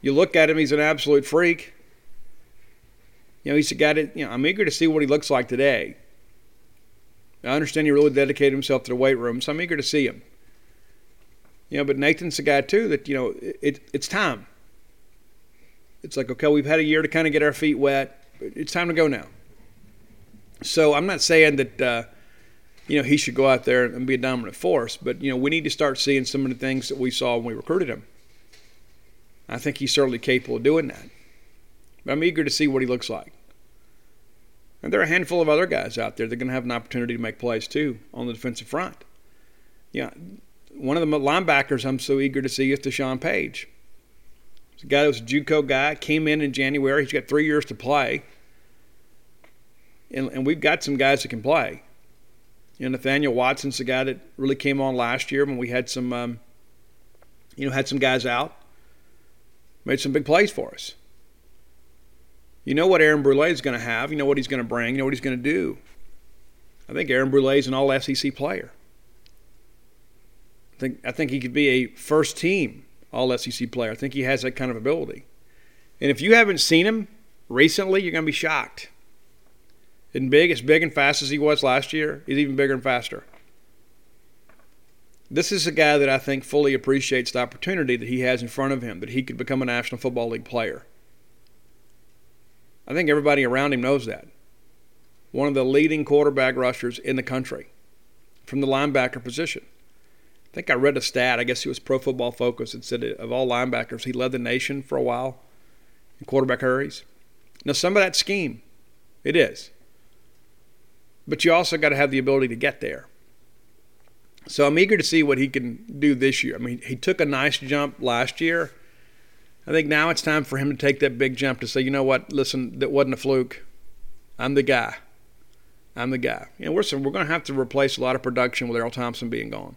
You look at him, he's an absolute freak. You know, he's a guy that, you know, I'm eager to see what he looks like today. I understand he really dedicated himself to the weight room, so I'm eager to see him. You know, but Nathan's a guy too that, you know, it, it's time. It's like, okay, we've had a year to kind of get our feet wet. It's time to go now. So I'm not saying that uh, you know he should go out there and be a dominant force, but you know we need to start seeing some of the things that we saw when we recruited him. I think he's certainly capable of doing that. I'm eager to see what he looks like. And there are a handful of other guys out there that are going to have an opportunity to make plays too on the defensive front. Yeah, one of the linebackers I'm so eager to see is Deshaun Page. He's a guy that was a JUCO guy, came in in January. He's got three years to play, and, and we've got some guys that can play. You know, Nathaniel Watson's the guy that really came on last year when we had some, um, you know, had some guys out, made some big plays for us. You know what Aaron Brule is going to have. You know what he's going to bring. You know what he's going to do. I think Aaron Brule is an all SEC player. I think, I think he could be a first team all SEC player. I think he has that kind of ability. And if you haven't seen him recently, you're going to be shocked. Isn't big, as big and fast as he was last year. He's even bigger and faster. This is a guy that I think fully appreciates the opportunity that he has in front of him, that he could become a National Football League player. I think everybody around him knows that. One of the leading quarterback rushers in the country from the linebacker position. I think I read a stat, I guess it was Pro Football Focus, that said of all linebackers, he led the nation for a while in quarterback hurries. Now, some of that scheme, it is. But you also got to have the ability to get there. So I'm eager to see what he can do this year. I mean, he took a nice jump last year I think now it's time for him to take that big jump to say, you know what, listen, that wasn't a fluke. I'm the guy. I'm the guy. You know, we're, we're going to have to replace a lot of production with Erroll Thompson being gone.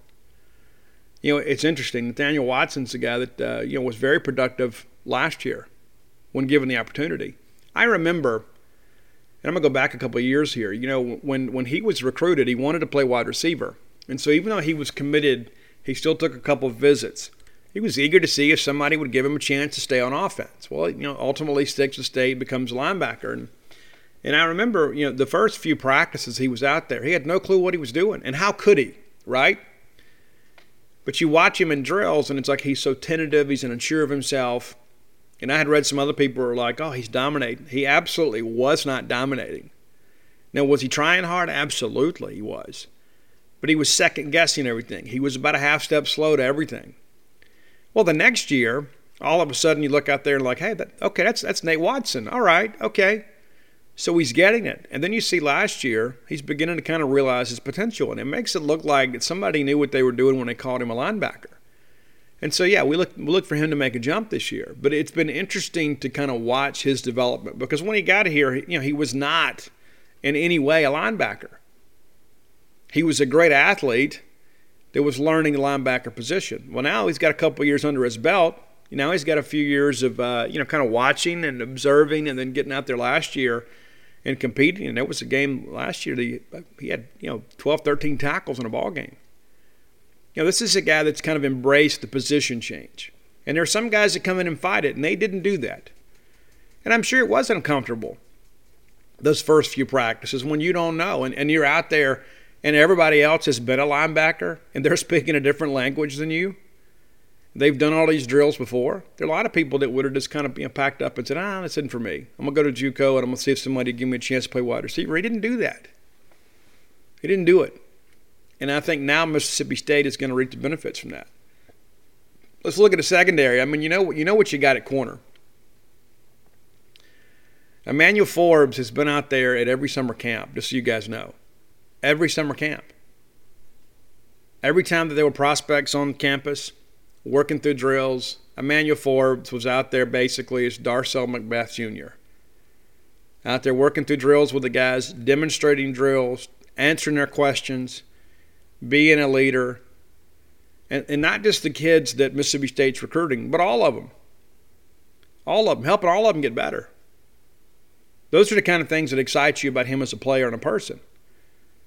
You know, it's interesting. Nathaniel Watson's the guy that, uh, you know, was very productive last year when given the opportunity. I remember, and I'm going to go back a couple of years here, you know, when, when he was recruited, he wanted to play wide receiver. And so even though he was committed, he still took a couple of visits he was eager to see if somebody would give him a chance to stay on offense. Well, you know, ultimately sticks to state, becomes a linebacker. And, and I remember, you know, the first few practices he was out there, he had no clue what he was doing. And how could he, right? But you watch him in drills, and it's like he's so tentative, he's unsure of himself. And I had read some other people were like, oh, he's dominating. He absolutely was not dominating. Now, was he trying hard? Absolutely, he was. But he was second guessing everything. He was about a half step slow to everything. Well, the next year, all of a sudden you look out there and like, hey, that, okay, that's that's Nate Watson. All right, okay. So he's getting it. And then you see last year, he's beginning to kind of realize his potential. And it makes it look like somebody knew what they were doing when they called him a linebacker. And so, yeah, we look, we look for him to make a jump this year. But it's been interesting to kind of watch his development because when he got here, you know, he was not in any way a linebacker. He was a great athlete, that was learning the linebacker position. Well, now he's got a couple years under his belt. Now he's got a few years of uh, you know kind of watching and observing, and then getting out there last year and competing. And there was a game last year that he had you know 12, 13 tackles in a ball game. You know, this is a guy that's kind of embraced the position change. And there are some guys that come in and fight it, and they didn't do that. And I'm sure it was uncomfortable those first few practices when you don't know, and, and you're out there and everybody else has been a linebacker and they're speaking a different language than you, they've done all these drills before. There are a lot of people that would have just kind of packed up and said, ah, this isn't for me. I'm going to go to JUCO and I'm going to see if somebody give me a chance to play wide receiver. He didn't do that. He didn't do it. And I think now Mississippi State is going to reap the benefits from that. Let's look at the secondary. I mean, you know, you know what you got at corner. Emmanuel Forbes has been out there at every summer camp, just so you guys know every summer camp. Every time that there were prospects on campus working through drills, Emmanuel Forbes was out there basically as Darcel McBath Jr. Out there working through drills with the guys, demonstrating drills, answering their questions, being a leader. And, and not just the kids that Mississippi State's recruiting, but all of them. All of them, helping all of them get better. Those are the kind of things that excite you about him as a player and a person.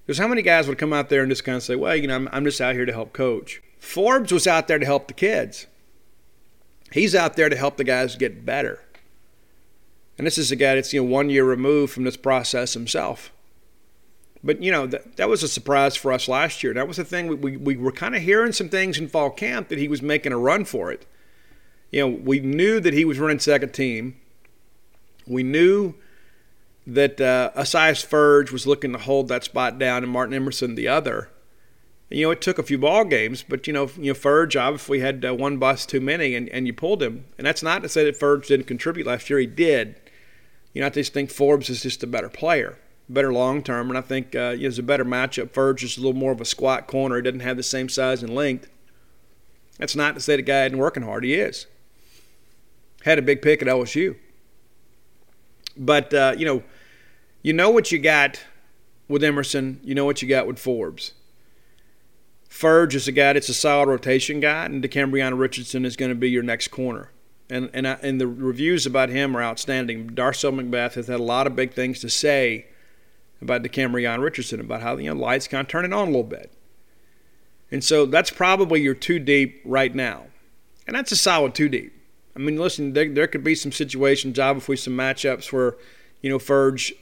Because how many guys would come out there and just kind of say, well, you know, I'm, I'm just out here to help coach? Forbes was out there to help the kids. He's out there to help the guys get better. And this is a guy that's you know one year removed from this process himself. But you know that, that was a surprise for us last year. That was the thing we, we, we were kind of hearing some things in fall camp that he was making a run for it. You know, we knew that he was running second team. We knew that uh, Esaias Furdge was looking to hold that spot down and Martin Emerson the other. you know, it took a few ball games, but you know, you know, Furdge obviously had uh, one bust too many, and, and you pulled him. And that's not to say that Furdge didn't contribute last year; he did. You know, I just think Forbes is just a better player, better long term, and I think uh, you know, it's a better matchup. Furdge is a little more of a squat corner; he doesn't have the same size and length. That's not to say the guy isn't working hard; he is. Had a big pick at LSU, but uh, you know, you know what you got with Emerson. You know what you got with Forbes Furdge is a guy that's a solid rotation guy, and Decamerion Richardson is going to be your next corner. And and I, and the reviews about him are outstanding. Darcel McBath has had a lot of big things to say about Decamerion Richardson about how you know lights kind of turning on a little bit. And so that's probably your two deep right now, and that's a solid two deep. I mean, listen, there, there could be some situations, obviously, some matchups where you know Furdge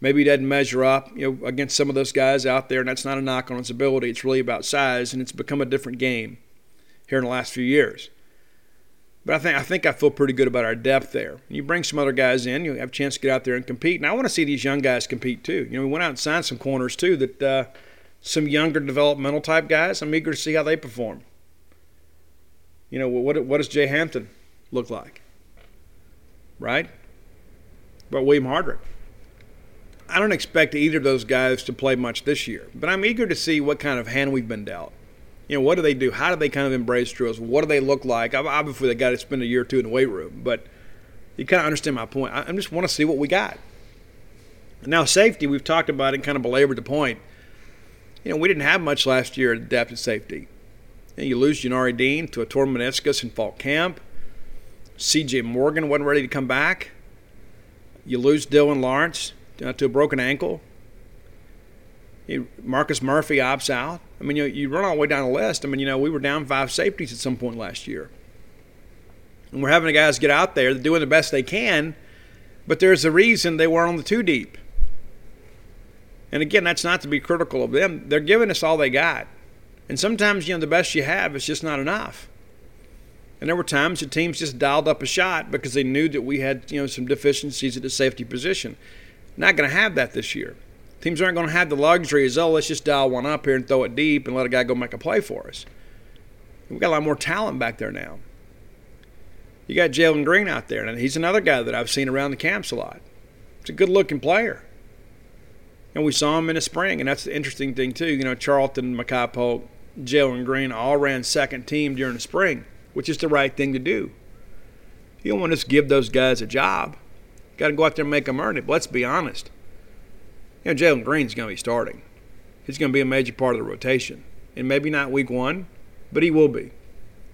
maybe he doesn't measure up, you know, against some of those guys out there, and that's not a knock on his ability. It's really about size, and it's become a different game here in the last few years. But I think I think I feel pretty good about our depth there. You bring some other guys in, you have a chance to get out there and compete. And I want to see these young guys compete too. You know, we went out and signed some corners too that uh, some younger developmental type guys. I'm eager to see how they perform. You know, what what does Jay Hampton look like? Right? But William Hardrick. I don't expect either of those guys to play much this year, but I'm eager to see what kind of hand we've been dealt. You know, what do they do? How do they kind of embrace drills? What do they look like? Obviously, they got to spend a year or two in the weight room, but you kind of understand my point. I just want to see what we got. Now, safety, we've talked about it and kind of belabored the point. You know, we didn't have much last year at at safety. You lose Janari Dean to a torn meniscus in fall camp. C.J. Morgan wasn't ready to come back. You lose Dylan Lawrence uh, to a broken ankle. He, Marcus Murphy opts out. I mean, you, you run all the way down the list. I mean, you know, we were down five safeties at some point last year. And we're having the guys get out there, they're doing the best they can, but there's a reason they weren't on the two deep. And again, that's not to be critical of them. They're giving us all they got. And sometimes, you know, the best you have is just not enough. And there were times the teams just dialed up a shot because they knew that we had, you know, some deficiencies at the safety position. Not going to have that this year. Teams aren't going to have the luxury as, oh, let's just dial one up here and throw it deep and let a guy go make a play for us. We've got a lot more talent back there now. You got Jalen Green out there, and he's another guy that I've seen around the camps a lot. He's a good looking player. And we saw him in the spring, and that's the interesting thing, too. You know, Charlton, Makai Polk, Jalen Green all ran second team during the spring, which is the right thing to do. You don't want to just give those guys a job. Got to go out there and make them earn it. But let's be honest. You know, Jalen Green's going to be starting. He's going to be a major part of the rotation. And maybe not week one, but he will be.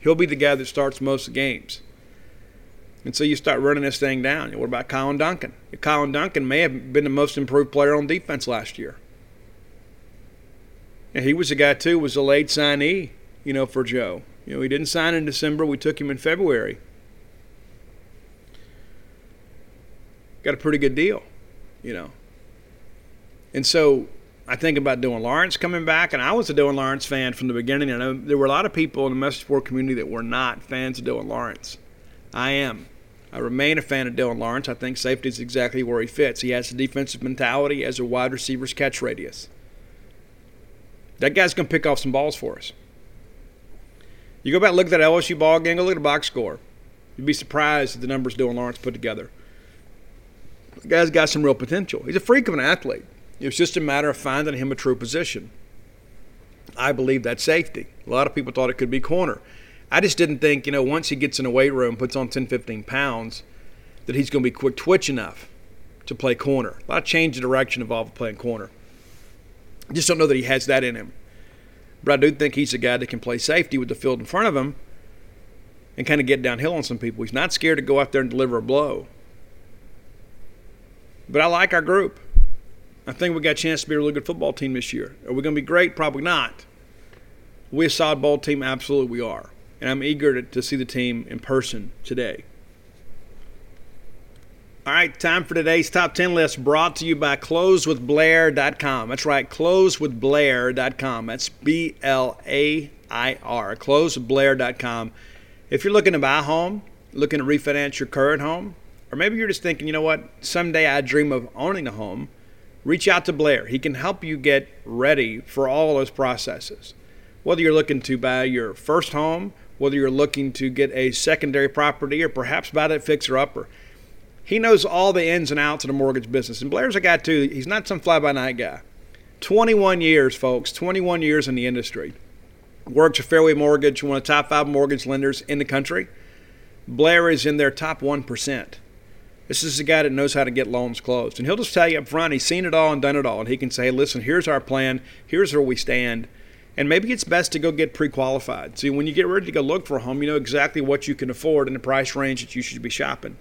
He'll be the guy that starts most of the games. And so you start running this thing down. What about Colin Duncan? Colin Duncan may have been the most improved player on defense last year. And he was a guy, too, was a late signee, you know, for Joe. You know, he didn't sign in December. We took him in February. Got a pretty good deal, you know. And so I think about Dylan Lawrence coming back, and I was a Dylan Lawrence fan from the beginning. And there were a lot of people in the message board community that were not fans of Dylan Lawrence. I am. I remain a fan of Dylan Lawrence. I think safety is exactly where he fits. He has the defensive mentality as a wide receiver's catch radius. That guy's going to pick off some balls for us. You go back and look at that LSU ball game, look at the box score. You'd be surprised at the numbers Dylan Lawrence put together. The guy's got some real potential. He's a freak of an athlete. It's just a matter of finding him a true position. I believe that's safety. A lot of people thought it could be corner. I just didn't think, you know, once he gets in a weight room, puts on 10, 15 pounds, that he's going to be quick twitch enough to play corner. A lot of change of direction involved with playing corner. Just don't know that he has that in him. But I do think he's a guy that can play safety with the field in front of him and kind of get downhill on some people. He's not scared to go out there and deliver a blow. But I like our group. I think we got a chance to be a really good football team this year. Are we going to be great? Probably not. We a solid ball team? Absolutely, we are. And I'm eager to, to see the team in person today. All right, time for today's top 10 list brought to you by closewithblair.com. That's right, closewithblair.com. That's B L A I R. Closewithblair.com. If you're looking to buy a home, looking to refinance your current home, or maybe you're just thinking, you know what, someday I dream of owning a home. reach out to Blair. He can help you get ready for all those processes. Whether you're looking to buy your first home, whether you're looking to get a secondary property, or perhaps buy that fixer upper. He knows all the ins and outs of the mortgage business. And Blair's a guy, too. He's not some fly by night guy. 21 years, folks, 21 years in the industry. Works at Fairway Mortgage, one of the top five mortgage lenders in the country. Blair is in their top 1%. This is a guy that knows how to get loans closed. And he'll just tell you up front, he's seen it all and done it all. And he can say, listen, here's our plan, here's where we stand. And maybe it's best to go get pre qualified. See, when you get ready to go look for a home, you know exactly what you can afford and the price range that you should be shopping.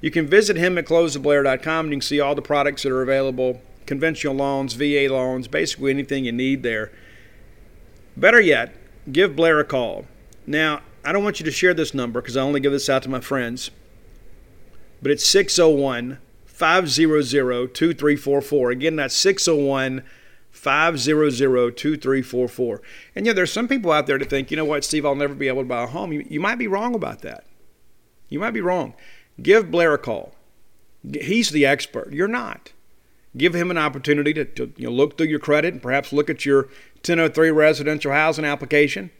You can visit him at closetheblair.com and you can see all the products that are available conventional loans, VA loans, basically anything you need there. Better yet, give Blair a call. Now, I don't want you to share this number because I only give this out to my friends, but it's 601 500 2344. Again, that's 601 500 2344. And yeah, there's some people out there that think, you know what, Steve, I'll never be able to buy a home. You, you might be wrong about that. You might be wrong. Give Blair a call. He's the expert. You're not. Give him an opportunity to, to you know, look through your credit and perhaps look at your 1003 residential housing application,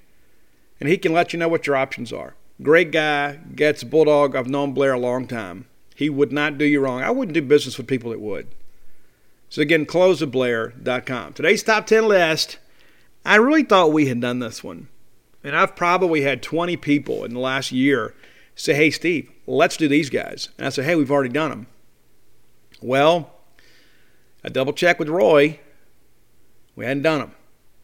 and he can let you know what your options are. Great guy, gets Bulldog. I've known Blair a long time. He would not do you wrong. I wouldn't do business with people that would. So again, closetheblair.com. Today's top 10 list. I really thought we had done this one. And I've probably had 20 people in the last year say, hey, Steve, let's do these guys. And I said, hey, we've already done them. Well, I double checked with Roy. We hadn't done them.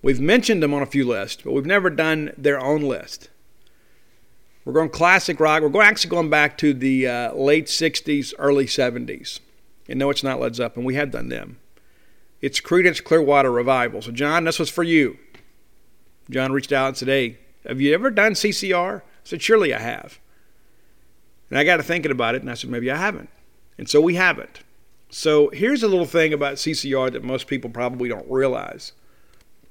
We've mentioned them on a few lists, but we've never done their own list. We're going classic rock. We're going actually going back to the uh, late 60s, early 70s. And no, it's not Led Zeppelin. We have done them. It's Creedence Clearwater Revival. So, John, this was for you. John reached out and said, Hey, have you ever done CCR? I said, Surely I have. And I got to thinking about it, and I said, Maybe I haven't. And so we haven't. So here's a little thing about CCR that most people probably don't realize.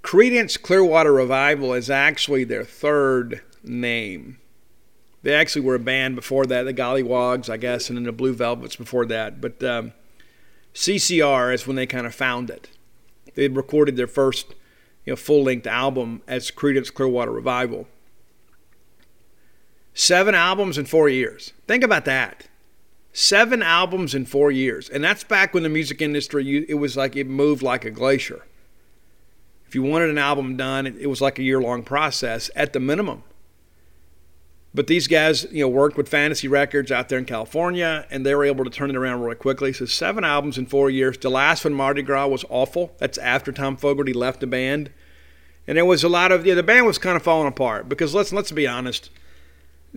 Creedence Clearwater Revival is actually their third name. They actually were a band before that, the Golliwogs, I guess, and then the Blue Velvets before that. But um, CCR is when they kind of found it. They recorded their first you know, full length album as Creedence Clearwater Revival. Seven albums in four years. Think about that. Seven albums in four years. And that's back when the music industry, it was like it moved like a glacier. If you wanted an album done, it was like a year long process at the minimum. But these guys, you know, worked with Fantasy Records out there in California, and they were able to turn it around really quickly. So seven albums in four years. The last one, Mardi Gras, was awful. That's after Tom Fogerty left the band, and there was a lot of yeah, the band was kind of falling apart because let's let's be honest,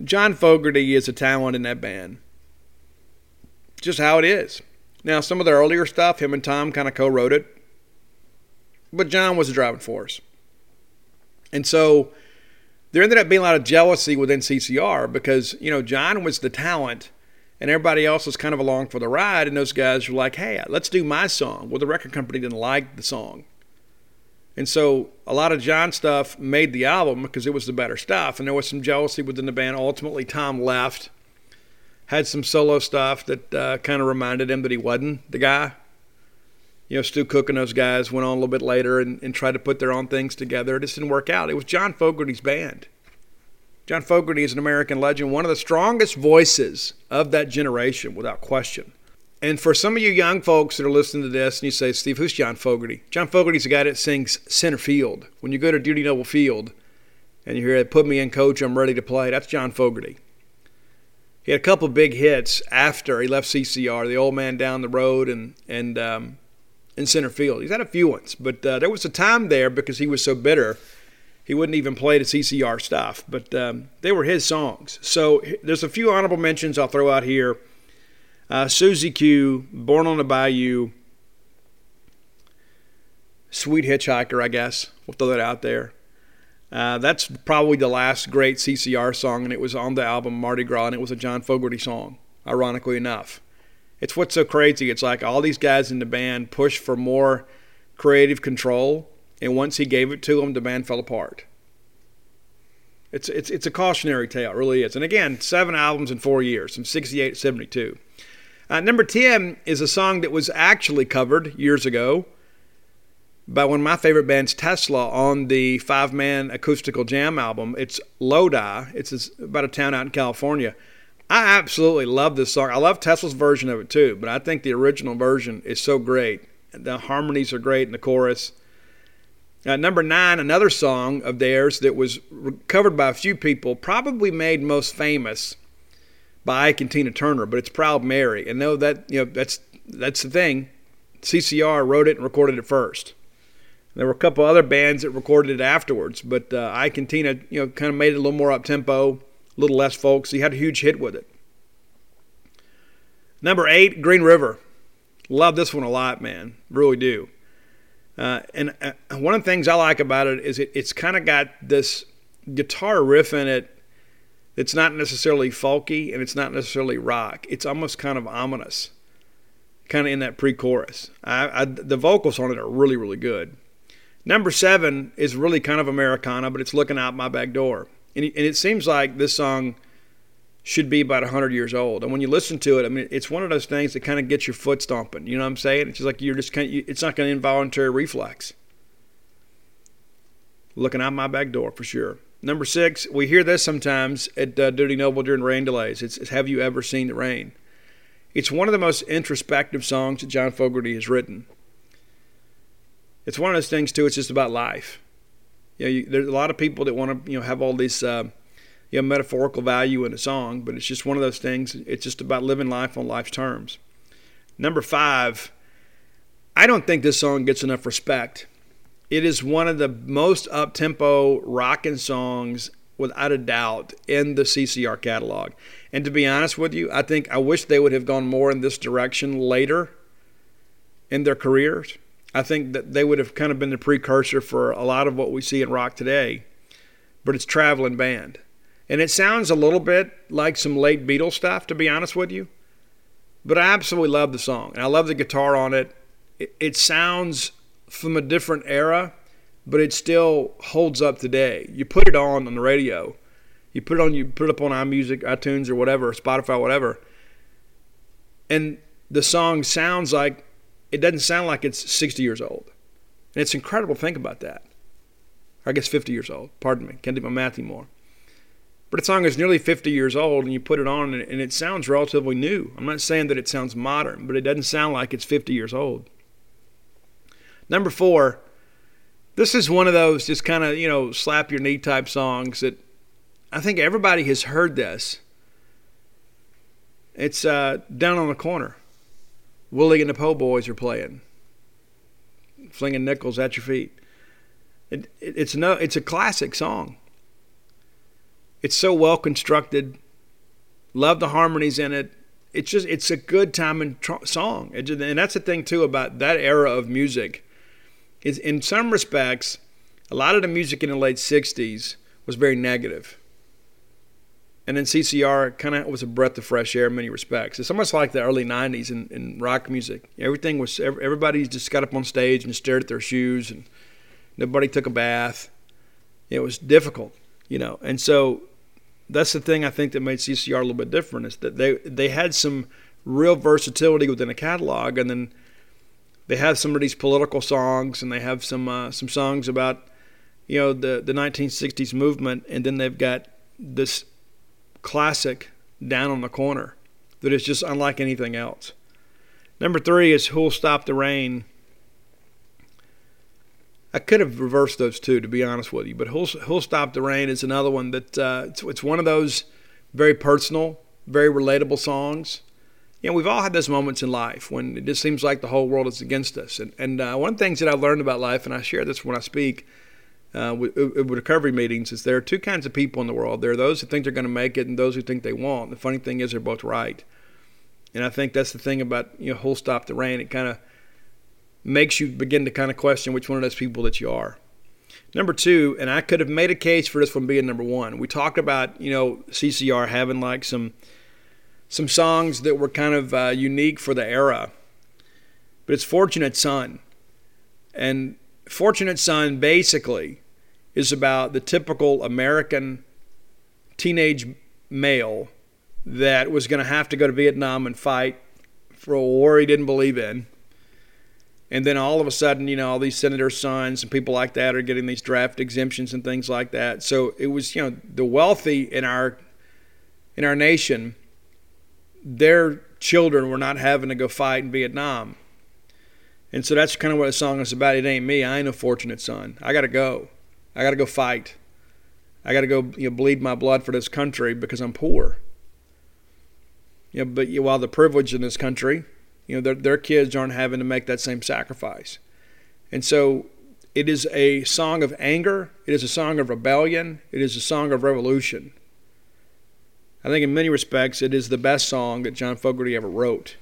John Fogerty is a talent in that band just how it is. Now, some of the earlier stuff, him and Tom kind of co wrote it, but John was the driving force. And so there ended up being a lot of jealousy within CCR because, you know, John was the talent and everybody else was kind of along for the ride. And those guys were like, hey, let's do my song. Well, the record company didn't like the song. And so a lot of John stuff made the album because it was the better stuff. And there was some jealousy within the band. Ultimately, Tom left had some solo stuff that uh, kind of reminded him that he wasn't the guy. You know, Stu Cook and those guys went on a little bit later and, and tried to put their own things together. It just didn't work out. It was John Fogerty's band. John Fogerty is an American legend, one of the strongest voices of that generation, without question. And for some of you young folks that are listening to this and you say, Steve, who's John Fogerty? John Fogerty's the guy that sings center field. When you go to Dudy Noble Field and you hear it, put me in, coach, I'm ready to play, that's John Fogerty. He had a couple big hits after he left CCR, the old man down the road and and um, in center field. He's had a few ones, but uh, there was a time there because he was so bitter, he wouldn't even play the CCR stuff. But um, they were his songs. So there's a few honorable mentions I'll throw out here. Uh, Susie Q, Born on the Bayou, Sweet Hitchhiker, I guess. We'll throw that out there. Uh, that's probably the last great CCR song, and it was on the album Mardi Gras, and it was a John Fogerty song, ironically enough. It's what's so crazy. It's like all these guys in the band pushed for more creative control, and once he gave it to them, the band fell apart. It's, it's, it's a cautionary tale, it really is. And again, seven albums in four years, from 68 to 72. Uh, number 10 is a song that was actually covered years ago by one of my favorite bands, Tesla, on the five man acoustical jam album. It's Lodi. It's about a town out in California. I absolutely love this song. I love Tesla's version of it too, but I think the original version is so great. The harmonies are great in the chorus. Uh, number nine, another song of theirs that was covered by a few people, probably made most famous by Ike and Tina Turner, but it's Proud Mary. And know that you know that's that's the thing. CCR wrote it and recorded it first. There were a couple other bands that recorded it afterwards, but uh, Ike and Tina, you know, kind of made it a little more up tempo, little less folks. He had a huge hit with it. Number eight, Green River. Love this one a lot, man. Really do. Uh, and uh, one of the things I like about it is it, it's kind of got this guitar riff in it It's not necessarily folky and it's not necessarily rock. It's almost kind of ominous, kind of in that pre-chorus. I, I, the vocals on it are really, really good. Number seven is really kind of Americana, but it's looking out my back door, and it, and it seems like this song should be about 100 years old. And when you listen to it, I mean, it's one of those things that kind of gets your foot stomping. You know what I'm saying? It's just like you're just kind of, it's not an involuntary reflex. Looking out my back door for sure. Number six, we hear this sometimes at uh, Dudy Noble during rain delays. It's, it's Have You Ever Seen the Rain? It's one of the most introspective songs that John Fogerty has written. It's one of those things, too, it's just about life. You know, you, there's a lot of people that want to, you know, have all these, uh, you know, metaphorical value in a song, but it's just one of those things. It's just about living life on life's terms. Number five, I don't think this song gets enough respect. It is one of the most up tempo rocking songs, without a doubt, in the CCR catalog. And to be honest with you, I think I wish they would have gone more in this direction later in their careers. I think that they would have kind of been the precursor for a lot of what we see in rock today. But it's traveling band. And it sounds a little bit like some late Beatles stuff, to be honest with you. But I absolutely love the song. And I love the guitar on it. It, it sounds from a different era, but it still holds up today. You put it on on the radio, you put it on, you put it up on iMusic, iTunes, or whatever, Spotify, whatever, and the song sounds like it doesn't sound like it's 60 years old. And it's incredible to think about that. I guess 50 years old. Pardon me, can't do my math anymore. But a song is nearly 50 years old, and you put it on, and it sounds relatively new. I'm not saying that it sounds modern, but it doesn't sound like it's 50 years old. Number four, this is one of those just kind of, you know, slap your knee type songs that I think everybody has heard this. It's uh, Down on the Corner. Willie and the Po Boys are playing, flinging nickels at your feet. It, it, it's no, it's a classic song. It's so well constructed. Love the harmonies in it. It's just it's a good time and tr- song. It, and that's the thing too about that era of music is in some respects, a lot of the music in the late 60s was very negative. And then CCR kind of was a breath of fresh air in many respects. It's almost like the early 90s in, in rock music. Everything was, everybody just got up on stage and stared at their shoes and nobody took a bath. It was difficult, you know. And so that's the thing I think that made CCR a little bit different is that they, they had some real versatility within a catalog and then they have some of these political songs and they have some uh, some songs about you know the the 1960s movement and then they've got this classic down on the corner that is just unlike anything else. Number three is Who'll Stop the Rain. I could have reversed those two, to be honest with you, but Who'll, Who'll Stop the Rain is another one that uh, it's, it's one of those very personal, very relatable songs you know, we've all had those moments in life when it just seems like the whole world is against us. And, and uh, one of the things that I've learned about life, and I share this when I speak uh, with, with, recovery meetings, is there are two kinds of people in the world. There are those who think they're going to make it and those who think they won't. The funny thing is, they're both right. And I think that's the thing about, you know, Who'll Stop the Rain. It kind of makes you begin to kind of question which one of those people that you are. Number two, and I could have made a case for this one being number one. We talked about, you know, CCR having like some – some songs that were kind of uh, unique for the era. But it's Fortunate Son. And Fortunate Son basically is about the typical American teenage male that was going to have to go to Vietnam and fight for a war he didn't believe in. And then all of a sudden, you know, all these senators' sons and people like that are getting these draft exemptions and things like that. So it was, you know, the wealthy in our in our nation, their children were not having to go fight in Vietnam. And so that's kind of what the song is about. It ain't me. I ain't a fortunate son. I got to go. I got to go fight. I got to go you know, bleed my blood for this country because I'm poor. You know, but you while the privilege in this country, you know, their, their kids aren't having to make that same sacrifice. And so it is a song of anger. It is a song of rebellion. It is a song of revolution. I think in many respects it is the best song that John Fogerty ever wrote,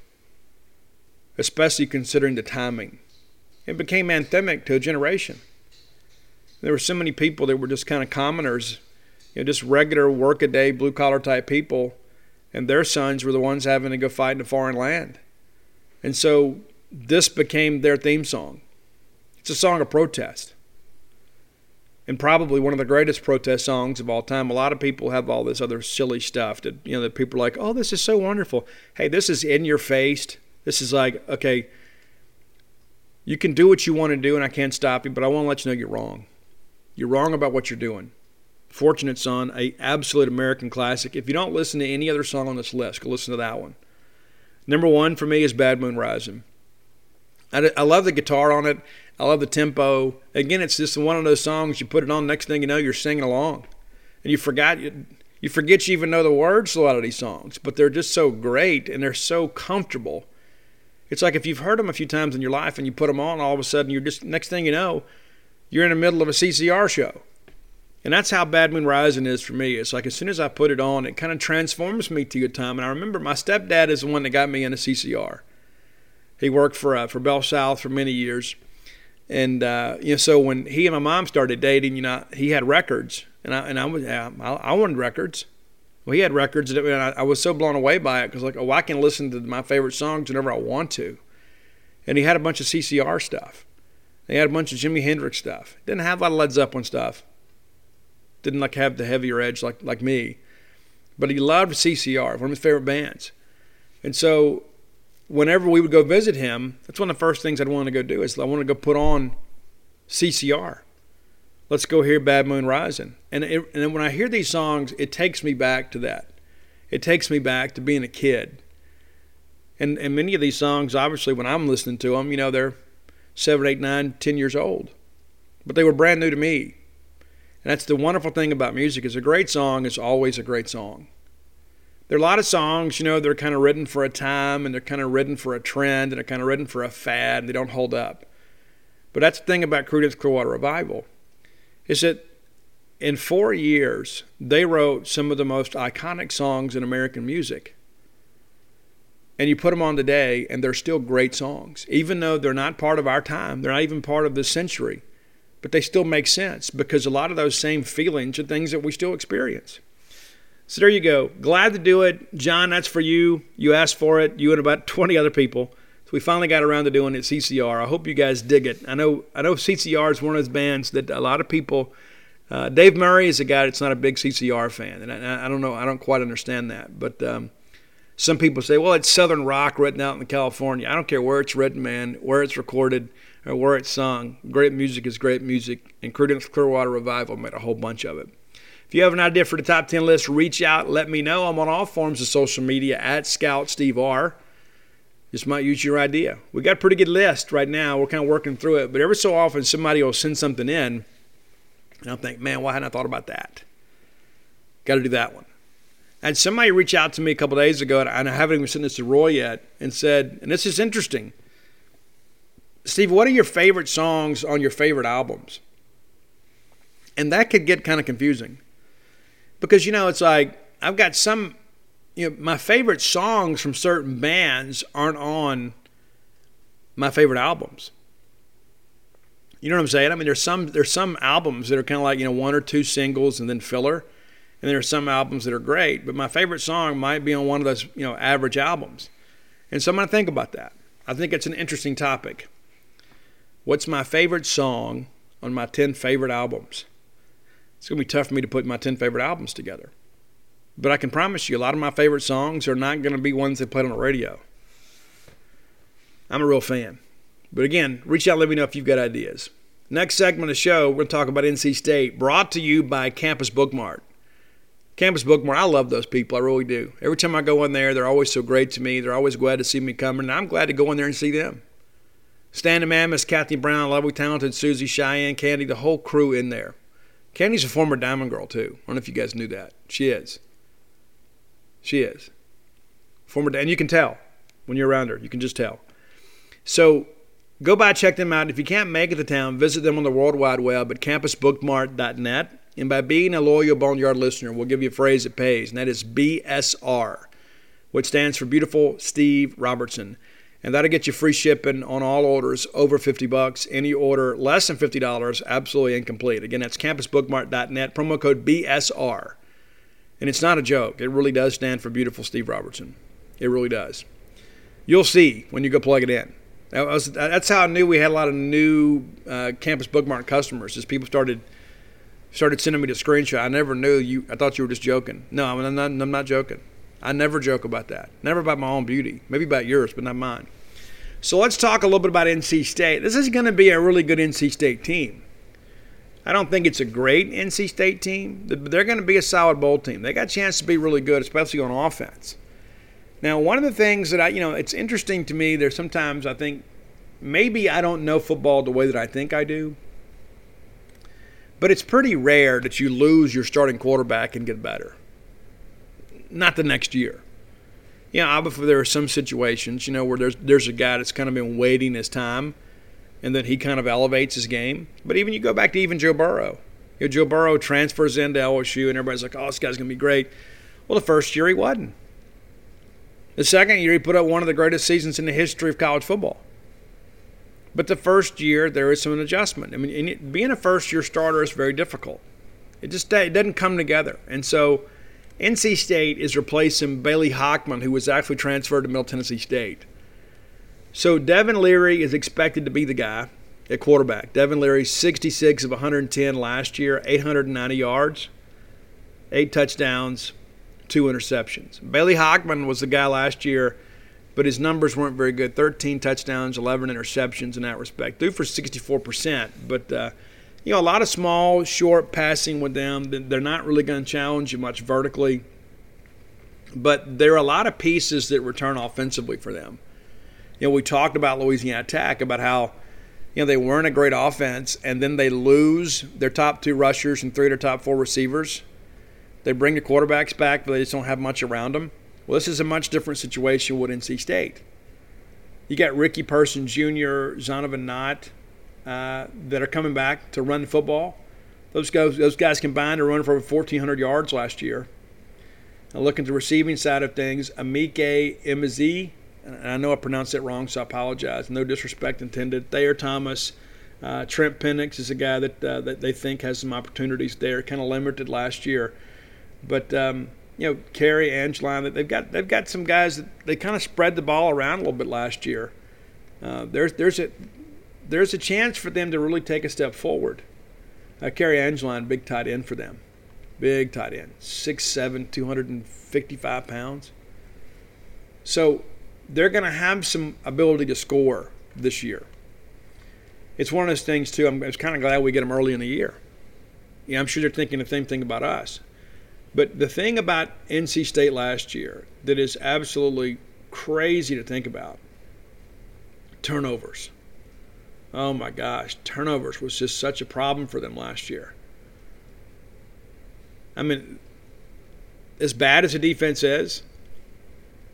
especially considering the timing. It became anthemic to a generation. There were so many people that were just kind of commoners, you know, just regular workaday blue collar type people, and their sons were the ones having to go fight in a foreign land. And so this became their theme song. It's a song of protest and probably one of the greatest protest songs of all time. A lot of people have all this other silly stuff that you know that people are like, "Oh, this is so wonderful." Hey, this is in your face. This is like, okay, you can do what you want to do, and I can't stop you, but I want to let you know you're wrong. You're wrong about what you're doing. Fortunate Son, a absolute American classic. If you don't listen to any other song on this list, go listen to that one. Number one for me is Bad Moon Rising. I, I love the guitar on it. I love the tempo. Again, it's just one of those songs you put it on. Next thing you know, you're singing along, and you forgot you, you forget you even know the words to a lot of these songs. But they're just so great and they're so comfortable. It's like if you've heard them a few times in your life and you put them on, all of a sudden you're just next thing you know, you're in the middle of a CCR show. And that's how Bad Moon Rising is for me. It's like as soon as I put it on, it kind of transforms me to a time. And I remember my stepdad is the one that got me into CCR. He worked for uh, for Bell South for many years, and uh, you know, so when he and my mom started dating, you know, he had records, and I and I was I, I wanted records. Well, he had records, and I, I was so blown away by it because like, oh, I can listen to my favorite songs whenever I want to. And he had a bunch of CCR stuff. He had a bunch of Jimi Hendrix stuff. Didn't have a lot of Led Zeppelin stuff. Didn't like have the heavier edge like like me. But he loved CCR, one of his favorite bands. And so whenever we would go visit him, that's one of the first things I'd want to go do is I want to go put on CCR. Let's go hear Bad Moon Rising. And, it, and when I hear these songs, it takes me back to that. It takes me back to being a kid. And, and many of these songs, obviously, when I'm listening to them, you know, they're seven, eight, nine, ten years old. But they were brand new to me. And that's the wonderful thing about music is a great song is always a great song there are a lot of songs, you know, they're kind of written for a time and they're kind of written for a trend and they're kind of written for a fad and they don't hold up. But that's the thing about Creedence Clearwater Revival is that in four years, they wrote some of the most iconic songs in American music. And you put them on today, and they're still great songs. Even though they're not part of our time, they're not even part of this century, but they still make sense because a lot of those same feelings are things that we still experience. So there you go. Glad to do it. John, that's for you. You asked for it, you and about 20 other people. So we finally got around to doing it CCR. I hope you guys dig it. I know I know CCR is one of those bands that a lot of people uh, Dave Murray is a guy that's not a big CCR fan, and I, I don't know, I don't quite understand that. But um, some people say, well, it's Southern rock written out in California. I don't care where it's written, man, where it's recorded, or where it's sung. Great music is great music, and Creedence Clearwater Revival made a whole bunch of it. If you have an idea for the top 10 list, reach out, let me know. I'm on all forms of social media at Scout Steve R. Just might use your idea. We got a pretty good list right now. We're kind of working through it, but every so often somebody will send something in, and I'll think, man, why hadn't I thought about that? Got to do that one. And somebody reached out to me a couple days ago, and I haven't even sent this to Roy yet, and said, and this is interesting. Steve, what are your favorite songs on your favorite albums? And that could get kind of confusing because you know it's like I've got some you know my favorite songs from certain bands aren't on my favorite albums. You know what I'm saying? I mean, there's some there's some albums that are kind of like you know one or two singles and then filler, and there are some albums that are great. But my favorite song might be on one of those you know average albums, and so I'm to think about that. I think it's an interesting topic. What's my favorite song on my 10 favorite albums? It's to be tough for me to put my 10 favorite albums together. But I can promise you, a lot of my favorite songs are not going to be ones that played on the radio. I'm a real fan. But again, reach out, let me know if you've got ideas. Next segment of the show, we're going to talk about NC State, brought to you by Campus Bookmart. Campus Bookmart, I love those people. I really do. Every time I go in there, they're always so great to me. They're always glad to see me coming, and I'm glad to go in there and see them. Man, Miss Kathy Brown, lovely, talented Susie, Cheyenne, Candy, the whole crew in there. Candy's a former Diamond Girl, too. I don't know if you guys knew that. She is. She is. Former, and you can tell when you're around her. You can just tell. So go by, check them out. If you can't make it to town, visit them on the World Wide Web at campusbookmart.net. And by being a loyal Boneyard listener, we'll give you a phrase that pays, and that is BSR, which stands for Beautiful Steve Robertson. And that'll get you free shipping on all orders over 50 bucks. Any order less than $50, absolutely incomplete. Again, that's campusbookmart.net, promo code BSR. And it's not a joke. It really does stand for Beautiful Steve Robertson. It really does. You'll see when you go plug it in. That was, that's how I knew we had a lot of new uh, Campus Book Mart customers as people started – started sending me the screenshot. I never knew you. I thought you were just joking. No, I'm not, I'm not joking. I never joke about that. Never about my own beauty. Maybe about yours, but not mine. So let's talk a little bit about NC State. This is going to be a really good NC State team. I don't think it's a great NC State team, they're going to be a solid bowl team. They got a chance to be really good, especially on offense. Now, one of the things that I, you know, it's interesting to me. There's sometimes I think maybe I don't know football the way that I think I do. But it's pretty rare that you lose your starting quarterback and get better. Not the next year. You know, obviously there are some situations, you know, where there's there's a guy that's kind of been waiting his time, and then he kind of elevates his game. But even you go back to even Joe Burrow. You know, Joe Burrow transfers into LSU, and everybody's like, "Oh, this guy's gonna be great." Well, the first year he wasn't. The second year he put up one of the greatest seasons in the history of college football. But the first year, there is some adjustment. I mean, being a first year starter is very difficult. It just it doesn't come together. And so NC State is replacing Bailey Hockman, who was actually transferred to Middle Tennessee State. So Devin Leary is expected to be the guy at quarterback. Devin Leary, 66 of 110 last year, 890 yards, eight touchdowns, two interceptions. Bailey Hockman was the guy last year but his numbers weren't very good 13 touchdowns, 11 interceptions in that respect. Threw for 64%, but. Uh, you know, a lot of small, short passing with them. They're not really going to challenge you much vertically. But there are a lot of pieces that return offensively for them. You know, we talked about Louisiana Tech, about how, you know, they weren't a great offense, and then they lose their top two rushers and three of their top four receivers. They bring the quarterbacks back, but they just don't have much around them. Well, this is a much different situation with NC State. You got Ricky Person Jr., Zonovan Knight, uh, that are coming back to run the football. Those guys, those guys combined are running for over 1,400 yards last year. Now, looking at the receiving side of things, Emeka Emezie, and I know I pronounced it wrong, so I apologize. No disrespect intended. Thayer Thomas, uh, Trent Pennix is a guy that uh, that they think has some opportunities there. Kind of limited last year, but um, you know, Cary Angeline. They've got they've got some guys that they kind of spread the ball around a little bit last year. Uh, there's there's a there's a chance for them to really take a step forward. Uh, Cary Angeline, big tight end for them, big tight end, 6'7", 255 pounds. So they're going to have some ability to score this year. It's one of those things too. I'm, kind of glad we get them early in the year. Yeah, I'm sure they're thinking the same thing about us. But the thing about NC State last year that is absolutely crazy to think about turnovers. Oh my gosh, turnovers was just such a problem for them last year. I mean, as bad as the defense is,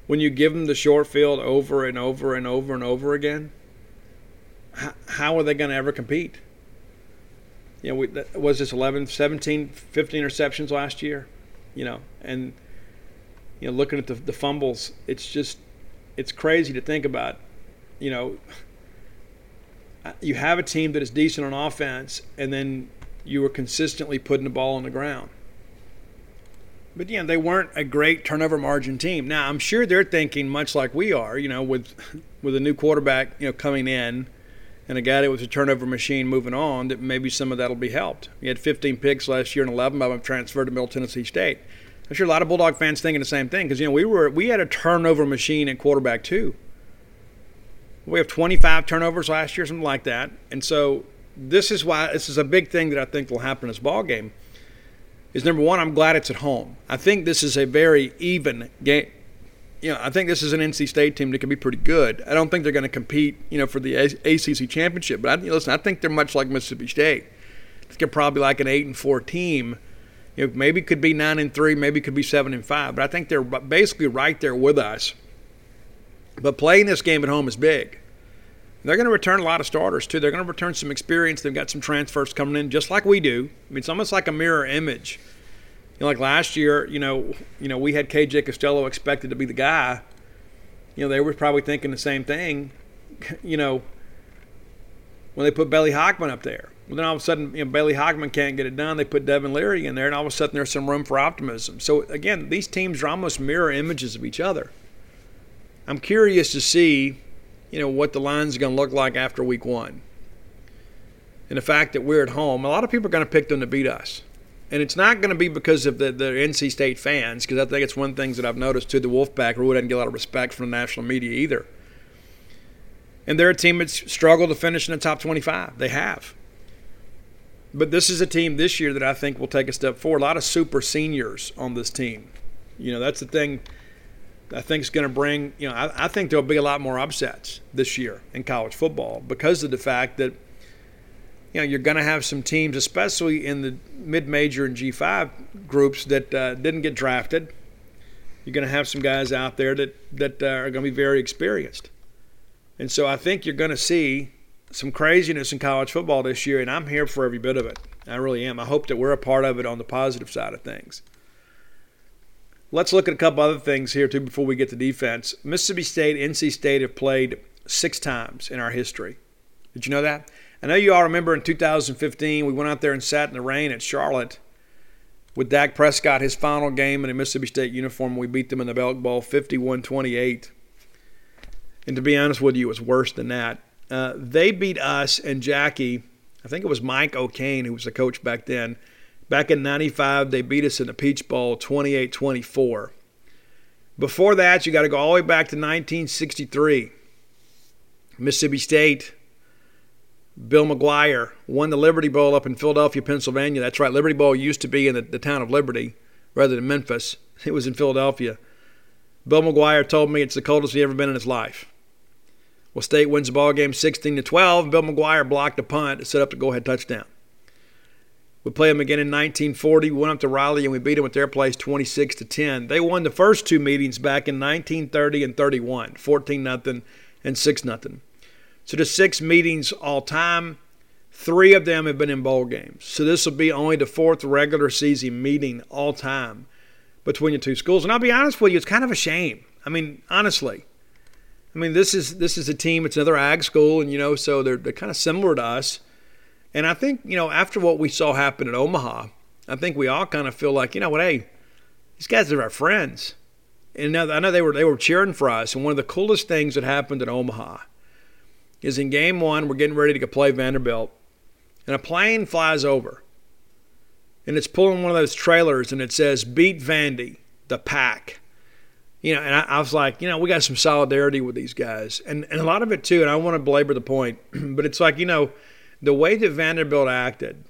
when you give them the short field over and over and over and over again, how are they going to ever compete? You know, we, was this 11, 17, 15 receptions last year? you know, and you know, looking at the, the fumbles, it's just it's crazy to think about. You know, you have a team that is decent on offense, and then you are consistently putting the ball on the ground. But know, they weren't a great turnover margin team. Now I'm sure they're thinking much like we are. You know, with with a new quarterback, you know, coming in and a guy that was a turnover machine moving on, that maybe some of that will be helped. He had 15 picks last year and 11 of them transferred to Middle Tennessee State. I'm sure a lot of Bulldog fans thinking the same thing because you know we were we had a turnover machine at quarterback too. We have 25 turnovers last year, something like that. And so this is why this is a big thing that I think will happen in this ball game. Is number one, I'm glad it's at home. I think this is a very even game. You know, I think this is an NC State team that can be pretty good. I don't think they're going to compete, you know, for the ACC championship. But I, listen, I think they're much like Mississippi State. They're probably like an eight and four team. You know, maybe could be nine and three, maybe could be seven and five. But I think they're basically right there with us. But playing this game at home is big. They're going to return a lot of starters too. They're going to return some experience. They've got some transfers coming in, just like we do. I mean, it's almost like a mirror image. You know, like last year, you know, you know, we had KJ Costello expected to be the guy. You know, they were probably thinking the same thing. You know, when they put Bailey Hockman up there. Well, then all of a sudden, you know, Bailey Hockman can't get it done. They put Devin Leary in there, and all of a sudden, there's some room for optimism. So again, these teams are almost mirror images of each other. I'm curious to see you know, what the line's going to look like after week one. And the fact that we're at home, a lot of people are going to pick them to beat us. And it's not going to be because of the, the NC State fans, because I think it's one of the things that I've noticed too. The Wolfpack really doesn't get a lot of respect from the national media either. And they're a team that's struggled to finish in the top 25. They have. But this is a team this year that I think will take a step forward. A lot of super seniors on this team. You know, that's the thing I think is going to bring, you know, I, I, think there'll be a lot more upsets this year in college football because of the fact that, you know, you're going to have some teams, especially in the mid-major and G5 groups that uh, didn't get drafted. You're going to have some guys out there that that uh, are going to be very experienced, and so I think you're going to see some craziness in college football this year, and I'm here for every bit of it. I really am. I hope that we're a part of it on the positive side of things. Let's look at a couple other things here, too, before we get to defense. Mississippi State, NC State have played six times in our history. Did you know that? I know you all remember in 2015, we went out there and sat in the rain at Charlotte with Dak Prescott, his final game in a Mississippi State uniform. We beat them in the Belk Bowl 51 28. And to be honest with you, it was worse than that. Uh, they beat us and Jackie, I think it was Mike O'Cain, who was the coach back then Back in 95, they beat us in the Peach Bowl 28 24. Before that, you got to go all the way back to 1963. Mississippi State, Bill McGuire won the Liberty Bowl up in Philadelphia, Pennsylvania. That's right, Liberty Bowl used to be in the, the town of Liberty rather than Memphis. It was in Philadelphia. Bill McGuire told me it's the coldest he ever been in his life. Well, State wins the ball game 16 to 12. Bill McGuire blocked a punt set up the go-ahead touchdown. We played them again in 1940. We went up to Raleigh and we beat them at their place 26 to 10. They won the first two meetings back in 1930 and 31, 14 nothing and 6 nothing. So the six meetings all time. Three of them have been in bowl games. So this will be only the fourth regular season meeting all time between the two schools. And I'll be honest with you, it's kind of a shame. I mean, honestly. I mean, this is this is a team. It's another ag school, and you know, so they're they're kind of similar to us. And I think, you know, after what we saw happen at Omaha, I think we all kind of feel like, you know what, hey, these guys are our friends. And I know they were they were cheering for us. And one of the coolest things that happened at Omaha is in game one, we're getting ready to play Vanderbilt, and a plane flies over. And it's pulling one of those trailers and it says, Beat Vandy, the pack. You know, and I, I was like, you know, we got some solidarity with these guys. And and a lot of it too, and I want to belabor the point, but it's like, you know, the way that Vanderbilt acted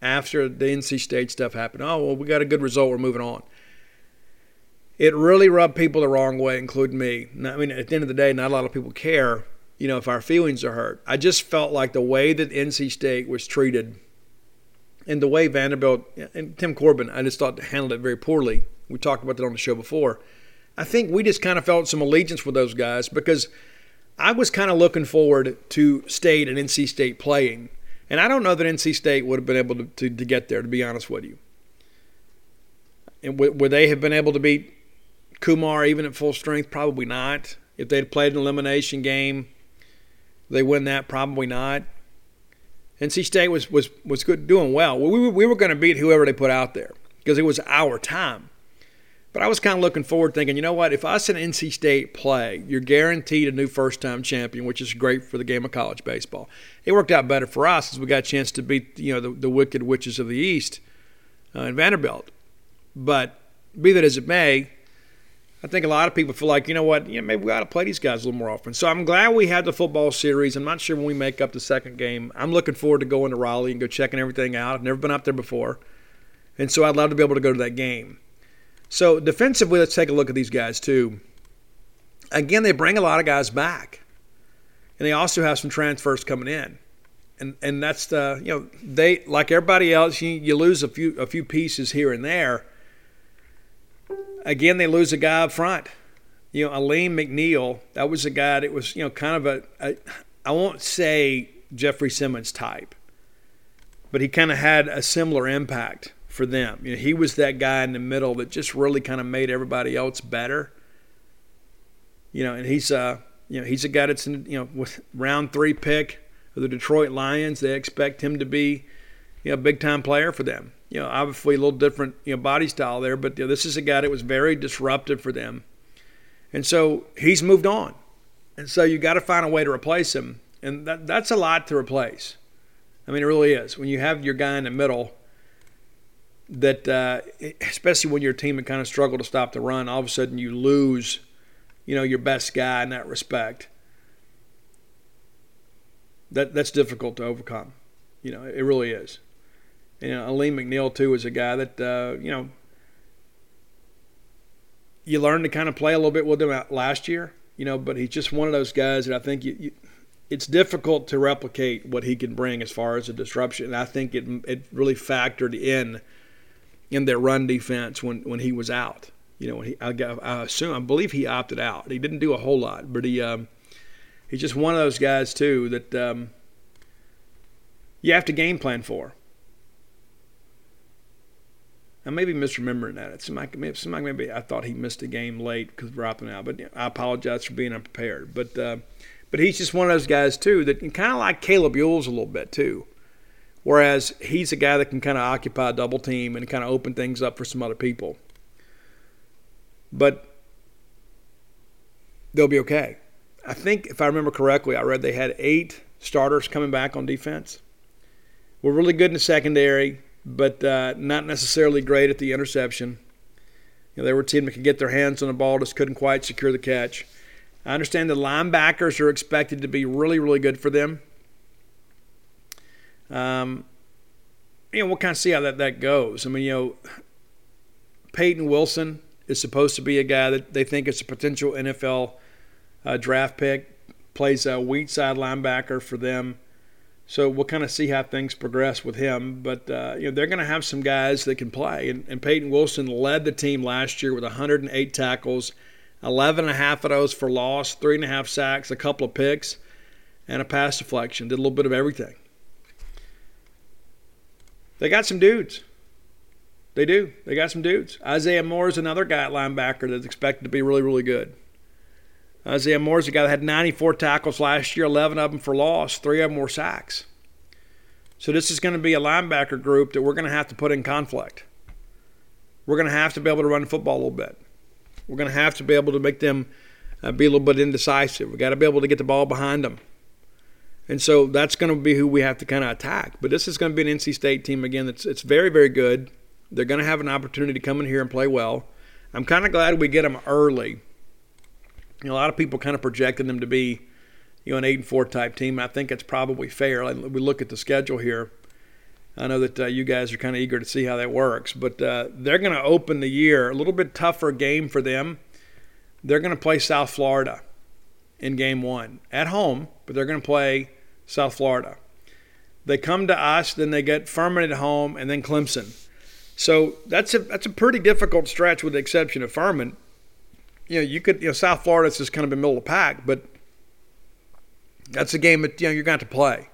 after the NC State stuff happened, oh, well, we got a good result, we're moving on. It really rubbed people the wrong way, including me. I mean, at the end of the day, not a lot of people care, you know, if our feelings are hurt. I just felt like the way that NC State was treated and the way Vanderbilt and Tim Corbin, I just thought handled it very poorly. We talked about that on the show before. I think we just kind of felt some allegiance with those guys because – I was kind of looking forward to State and NC State playing, and I don't know that NC State would have been able to, to, to get there, to be honest with you. And w- would they have been able to beat Kumar even at full strength? Probably not. If they'd played an elimination game, they win that? Probably not. NC State was was was good, doing well. We, we were going to beat whoever they put out there because it was our time. But I was kind of looking forward, thinking, you know what? If us and NC State play, you're guaranteed a new first time champion, which is great for the game of college baseball. It worked out better for us as we got a chance to beat you know the, the wicked witches of the East uh, in Vanderbilt. But be that as it may, I think a lot of people feel like, you know what, maybe we ought to play these guys a little more often. So I'm glad we had the football series. I'm not sure when we make up the second game. I'm looking forward to going to Raleigh and go checking everything out. I've never been up there before. And so I'd love to be able to go to that game. So defensively, let's take a look at these guys too. Again, they bring a lot of guys back. And they also have some transfers coming in. And and that's the you know, they like everybody else, you, you lose a few a few pieces here and there again, they lose a guy up front. You know, Alim McNeill, that was a guy that was, you know, kind of a, a I won't say Jeffrey Simmons type, but he kind of had a similar impact for them. You know, he was that guy in the middle that just really kind of made everybody else better. You know, and he's uh, you know, he's a guy that's in, you know, with round three pick of the Detroit Lions. They expect him to be, you know, a big time player for them you know, obviously a little different, you know, body style there, but you know, this is a guy that was very disruptive for them. And so he's moved on. And so you got to find a way to replace him. And that, that's a lot to replace. I mean, it really is. When you have your guy in the middle, that uh, especially when your team had kind of struggled to stop the run, all of a sudden you lose, you know, your best guy in that respect. That that's difficult to overcome. You know, it really is. You know, Alim McNeill too is a guy that uh, you know you learned to kind of play a little bit with him last year. You know, but he's just one of those guys that I think you, you, it's difficult to replicate what he can bring as far as a disruption. And I think it it really factored in in their run defense when when he was out. You know, he I, I assume I believe he opted out. He didn't do a whole lot, but he um, he's just one of those guys too that um, you have to game plan for. I may be misremembering that. It's like maybe, I thought he missed a game late because we're out. But I apologize for being unprepared. But uh, but he's just one of those guys too that kind of like Caleb Ewels a little bit too. Whereas he's a guy that can kind of occupy a double team and kind of open things up for some other people. But they'll be okay. I think if I remember correctly, I read they had eight starters coming back on defense. We're really good in the secondary but uh, not necessarily great at the interception. You know, they were a team that could get their hands on the ball, just couldn't quite secure the catch. I understand the linebackers are expected to be really, really good for them. Um, you know, we'll kind of see how that, that goes. I mean, you know, Peyton Wilson is supposed to be a guy that they think is a potential NFL uh, draft pick, plays a weak side linebacker for them. So we'll kind of see how things progress with him. But uh, you know they're going to have some guys that can play. And, and Peyton Wilson led the team last year with 108 tackles, 11 and a half of those for loss, three and a half sacks, a couple of picks, and a pass deflection. Did a little bit of everything. They got some dudes. They do. They got some dudes. Isaiah Moore is another guy at linebacker that's expected to be really, really good. Isaiah Moore is a guy that had 94 tackles last year, 11 of them for loss, three of them were sacks. So this is going to be a linebacker group that we're going to have to put in conflict. We're going to have to be able to run the football a little bit. We're going to have to be able to make them uh, be a little bit indecisive. We've got to be able to get the ball behind them. And so that's going to be who we have to kind of attack. But this is going to be an NC State team, again, that's it's very, very good. They're going to have an opportunity to come in here and play well. I'm kind of glad we get them early you know, a lot of people kind of projected them to be, you know, an eight and four type team. I think it's probably fair. We look at the schedule here. I know that uh, you guys are kind of eager to see how that works, but uh, they're going to open the year a little bit tougher game for them. They're going to play South Florida in game one at home, but they're going to play South Florida. They come to us, then they get Furman at home, and then Clemson. So that's a that's a pretty difficult stretch, with the exception of Furman you know, you could, you know, South Florida is just kind of in the middle of the pack, but that's a game that, you know, you're going to to play.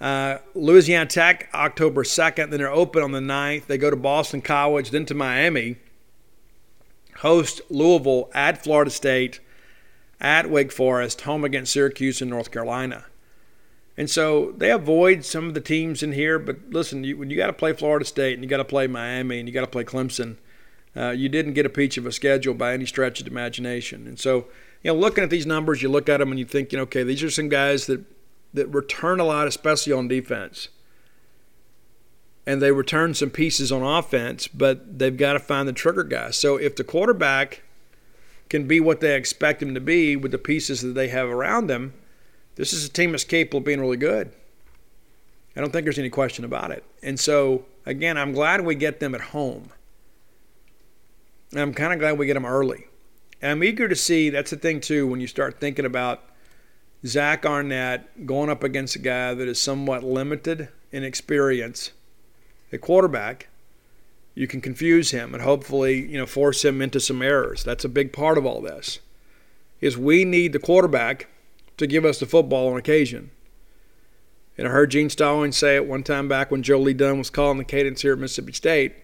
Uh, Louisiana Tech, October 2nd. Then they're open on the 9th. They go to Boston College, then to Miami. Host Louisville at Florida State, at Wake Forest, home against Syracuse and North Carolina. And so they avoid some of the teams in here, but listen, you, when you got to play Florida State and you got to play Miami and you got to play Clemson – uh, you didn't get a peach of a schedule by any stretch of imagination. And so, you know, looking at these numbers, you look at them and you think, you know, okay, these are some guys that that return a lot, especially on defense. And they return some pieces on offense, but they've got to find the trigger guy. So if the quarterback can be what they expect him to be with the pieces that they have around them, this is a team that's capable of being really good. I don't think there's any question about it. And so, again, I'm glad we get them at home. I'm kind of glad we get them early. And I'm eager to see that's the thing, too, when you start thinking about Zach Arnett going up against a guy that is somewhat limited in experience, a quarterback. You can confuse him and hopefully, you know, force him into some errors. That's a big part of all this. Is we need the quarterback to give us the football on occasion. And I heard Gene Stallings say it one time back when Joe Lee Dunn was calling the cadence here at Mississippi State.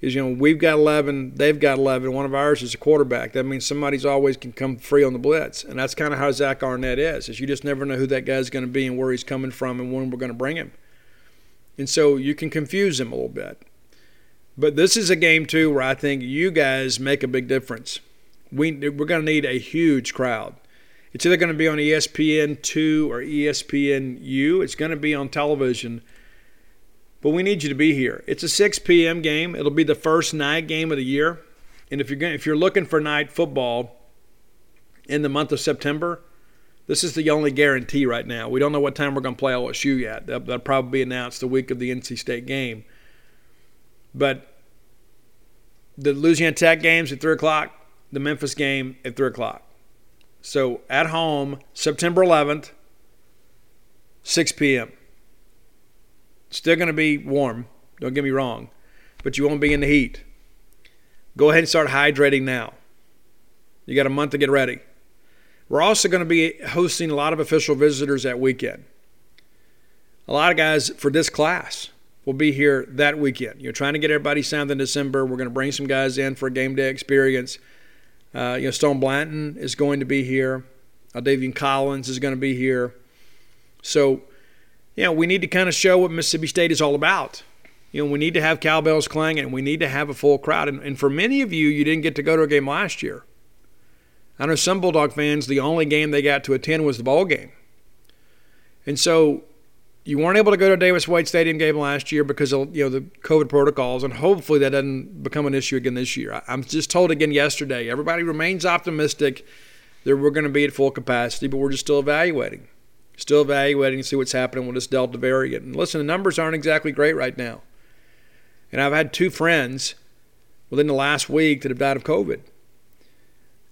Is you know we've got 11, they've got 11. One of ours is a quarterback. That means somebody's always can come free on the blitz, and that's kind of how Zach Arnett is. Is you just never know who that guy's going to be and where he's coming from and when we're going to bring him. And so you can confuse him a little bit. But this is a game too where I think you guys make a big difference. We we're going to need a huge crowd. It's either going to be on ESPN2 or ESPNU. It's going to be on television. But we need you to be here. It's a 6 p.m. game. It'll be the first night game of the year. And if you're going, if you're looking for night football in the month of September, this is the only guarantee right now. We don't know what time we're going to play LSU yet. That'll, that'll probably be announced the week of the NC State game. But the Louisiana Tech games at 3 o'clock, the Memphis game at 3 o'clock. So at home, September 11th, 6 p.m. Still going to be warm, don't get me wrong, but you won't be in the heat. Go ahead and start hydrating now. You got a month to get ready. We're also going to be hosting a lot of official visitors that weekend. A lot of guys for this class will be here that weekend. You're trying to get everybody signed in December. We're going to bring some guys in for a game day experience. Uh, you know, Stone Blanton is going to be here. Uh, Davian Collins is going to be here. So, you know, we need to kind of show what Mississippi State is all about. You know, we need to have cowbells clanging and we need to have a full crowd. And, and for many of you, you didn't get to go to a game last year. I know some Bulldog fans, the only game they got to attend was the ball game. And so you weren't able to go to Davis Wade Stadium game last year because of you know the COVID protocols, and hopefully that doesn't become an issue again this year. I'm just told again yesterday, everybody remains optimistic that we're going to be at full capacity, but we're just still evaluating, still evaluating to see what's happening with this Delta variant. And listen, the numbers aren't exactly great right now, and I've had two friends within the last week that have died of COVID,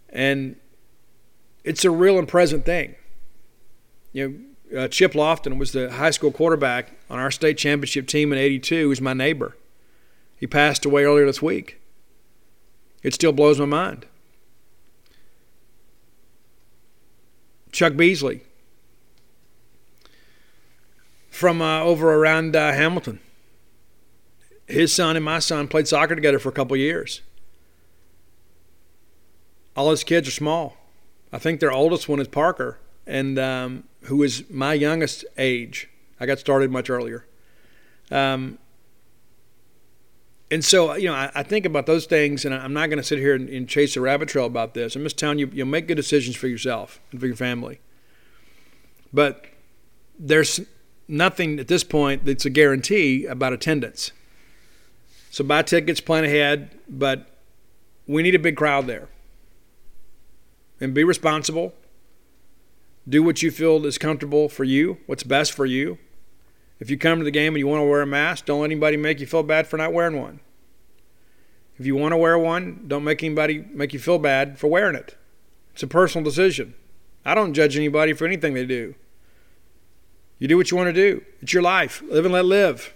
and it's a real and present thing. You know uh, Chip Lofton was the high school quarterback on our state championship team in '82. He was my neighbor. He passed away earlier this week. It still blows my mind. Chuck Beasley from uh, over around uh, Hamilton. His son and my son played soccer together for a couple years. All his kids are small. I think their oldest one is Parker, and um, who is my youngest age. I got started much earlier. Um, and so, you know, I, I, think about those things, and I'm not going to sit here and, and, chase a rabbit trail about this. I'm just telling you, you'll make good decisions for yourself and for your family. But there's nothing at this point that's a guarantee about attendance. So buy tickets, plan ahead, but we need a big crowd there. And be responsible do what you feel is comfortable for you, what's best for you. If you come to the game and you want to wear a mask, don't let anybody make you feel bad for not wearing one. If you want to wear one, don't make anybody make you feel bad for wearing it. It's a personal decision. I don't judge anybody for anything they do. You do what you want to do. It's your life. Live and let live.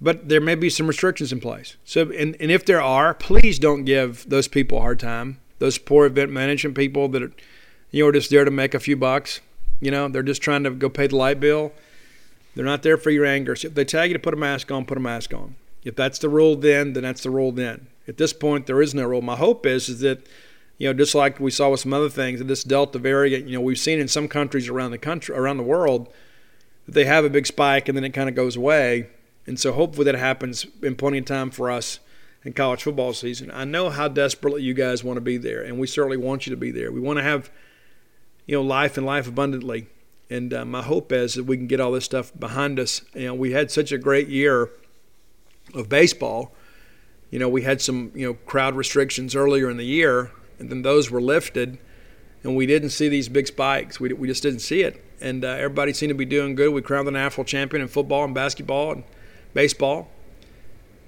But there may be some restrictions in place. So, and, and if there are, please don't give those people a hard time. Those poor event management people that are you know, are just there to make a few bucks. You know, they're just trying to go pay the light bill. They're not there for your anger. So if they tell you to put a mask on, put a mask on. If that's the rule then, then that's the rule then. At this point, there is no rule. My hope is, is that, you know, just like we saw with some other things, that this Delta variant, you know, we've seen in some countries around the country, around the world, that they have a big spike and then it kind of goes away. And so hopefully that happens in plenty of time for us in college football season. I know how desperately you guys want to be there, and we certainly want you to be there. We want to have – you know, life and life abundantly. And uh, my hope is that we can get all this stuff behind us. You know, we had such a great year of baseball You know, we had some you know crowd restrictions earlier in the year, and then those were lifted, and we didn't see these big spikes. We we just didn't see it, and uh, everybody seemed to be doing good. We crowned the national champion in football and basketball and baseball.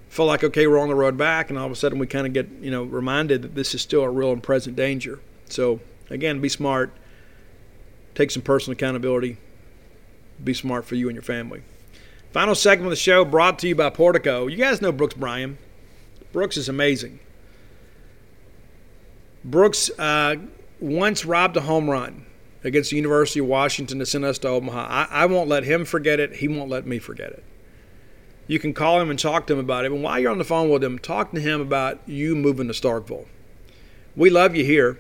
Felt like okay, we're on the road back, and all of a sudden we kind of get you know reminded that this is still a real and present danger. So again, be smart, take some personal accountability, be smart for you and your family. Final segment of the show brought to you by Portico. You guys know Brooks Bryan. Brooks is amazing. Brooks uh, once robbed a home run against the University of Washington to send us to Omaha. I, I won't let him forget it. He won't let me forget it. You can call him and talk to him about it. And while you're on the phone with him, talk to him about you moving to Starkville. We love you here.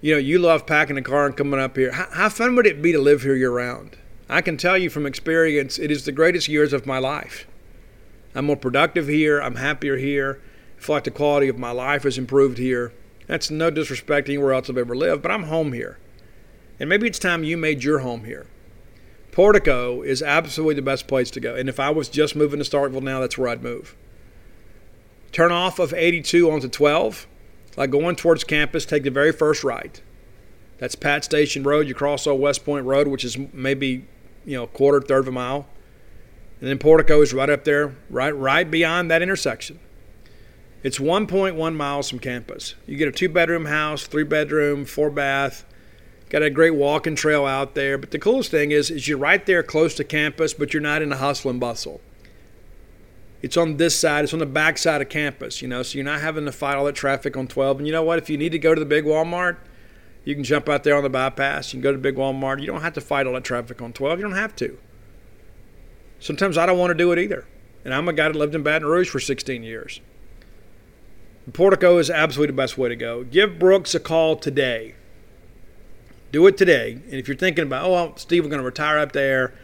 You know, you love packing a car and coming up here. How, how fun would it be to live here year round? I can tell you from experience, it is the greatest years of my life. I'm more productive here. I'm happier here. I feel like the quality of my life has improved here. That's no disrespect anywhere else I've ever lived, but I'm home here. And maybe it's time you made your home here. Portico is absolutely the best place to go. And if I was just moving to Starkville now, that's where I'd move. Turn off of 82 onto 12. Like going towards campus, take the very first right. That's Pat Station Road. You cross old West Point Road, which is maybe you know, a quarter, third of a mile. And then Portico is right up there, right, right beyond that intersection. It's 1.1 miles from campus. You get a two bedroom house, three bedroom, four bath. Got a great walking trail out there. But the coolest thing is, is you're right there close to campus, but you're not in the hustle and bustle. It's on this side. It's on the back side of campus, you know, so you're not having to fight all that traffic on 12. And you know what? If you need to go to the big Walmart, you can jump out there on the bypass. You can go to Big Walmart. You don't have to fight all that traffic on 12. You don't have to. Sometimes I don't want to do it either. And I'm a guy that lived in Baton Rouge for 16 years. Portico is absolutely the best way to go. Give Brooks a call today. Do it today. And if you're thinking about, oh, well, Steve, we're going to retire up there.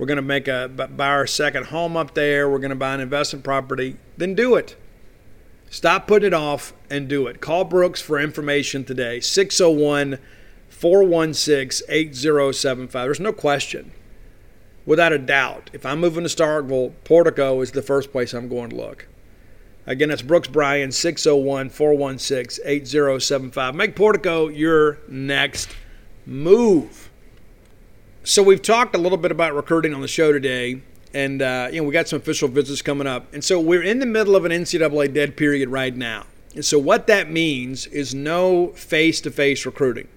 We're going to make a buy our second home up there. We're going to buy an investment property. Then do it. Stop putting it off and do it. Call Brooks for information today 601 416 8075. There's no question, without a doubt, if I'm moving to Starkville, Portico is the first place I'm going to look. Again, that's Brooks Bryan, 601 416 8075. Make Portico your next move. So, we've talked a little bit about recruiting on the show today and uh, you know we got some official visits coming up, and so we're in the middle of an NCAA dead period right now. And so what that means is no face-to-face recruiting.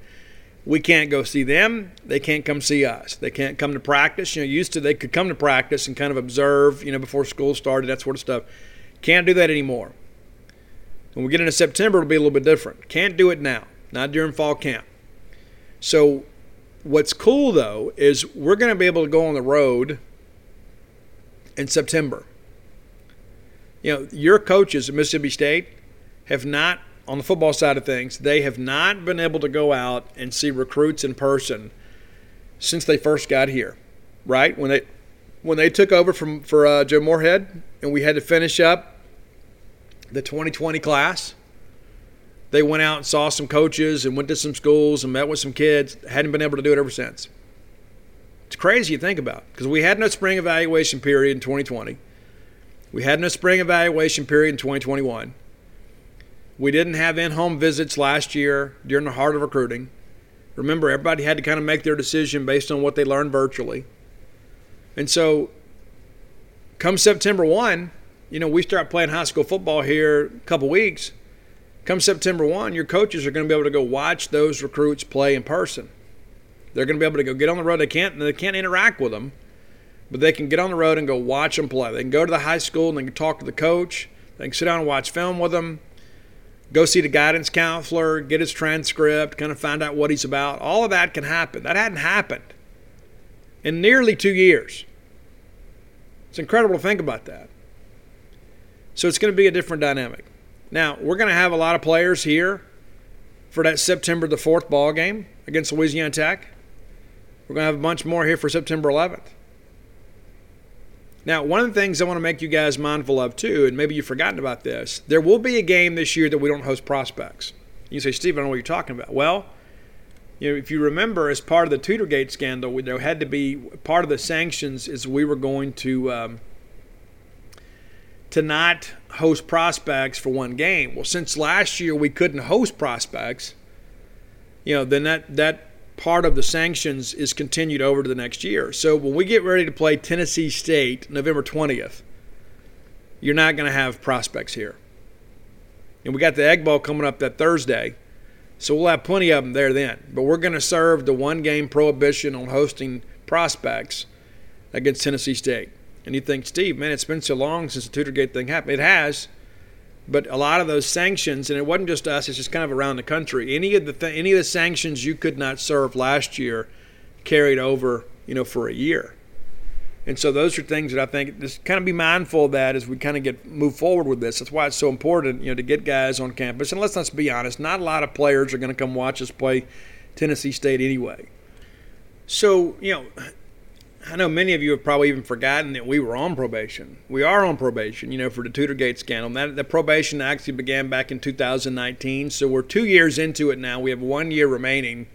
We can't go see them. They can't come see us. They can't come to practice. You know, used to they could come to practice and kind of observe, you know, before school started, that sort of stuff. Can't do that anymore. When we get into September, it'll be a little bit different. Can't do it now, not during fall camp. So, what's cool though is we're going to be able to go on the road in September. You know, your coaches at Mississippi State have not, on the football side of things, they have not been able to go out and see recruits in person since they first got here, right? When they when they took over from for uh, Joe Moorhead and we had to finish up the 2020 class, they went out and saw some coaches and went to some schools and met with some kids. Hadn't been able to do it ever since. It's crazy to think about because we had no spring evaluation period in 2020. We had no spring evaluation period in 2021. We didn't have in home visits last year during the heart of recruiting. Remember, everybody had to kind of make their decision based on what they learned virtually. And so, come September 1, you know, we start playing high school football here a couple weeks. Come September 1, your coaches are going to be able to go watch those recruits play in person. They're going to be able to go get on the road. They can't they can't interact with them, but they can get on the road and go watch them play. They can go to the high school and they can talk to the coach. They can sit down and watch film with them. Go see the guidance counselor, get his transcript, kind of find out what he's about. All of that can happen. That hadn't happened in nearly two years. It's incredible to think about that. So it's going to be a different dynamic. Now, we're going to have a lot of players here for that September the 4th ball game against Louisiana Tech. We're going to have a bunch more here for September 11th. Now, one of the things I want to make you guys mindful of too, and maybe you've forgotten about this, there will be a game this year that we don't host prospects. You say, Steve, I don't know what you're talking about. Well, you know, if you remember, as part of the Tutorgate scandal, there had to be part of the sanctions is we were going to um, to not host prospects for one game. Well, since last year we couldn't host prospects, you know, then that that part of the sanctions is continued over to the next year. So when we get ready to play Tennessee State November 20th, you're not going to have prospects here. And we got the Egg Bowl coming up that Thursday. So we'll have plenty of them there then. But we're going to serve the one game prohibition on hosting prospects against Tennessee State. And you think, Steve, man, it's been so long since the Tutor Gate thing happened. It has. But a lot of those sanctions, and it wasn't just us, it's just kind of around the country. Any of the th- any of the sanctions you could not serve last year carried over, you know, for a year. And so those are things that I think just kind of be mindful of that as we kind of get move forward with this. That's why it's so important, you know, to get guys on campus. And let's let's be honest, not a lot of players are going to come watch us play Tennessee State anyway. So you know, I know many of you have probably even forgotten that we were on probation. We are on probation, you know, for the Tutorgate scandal. That the probation actually began back in 2019, so we're two years into it now. We have one year remaining,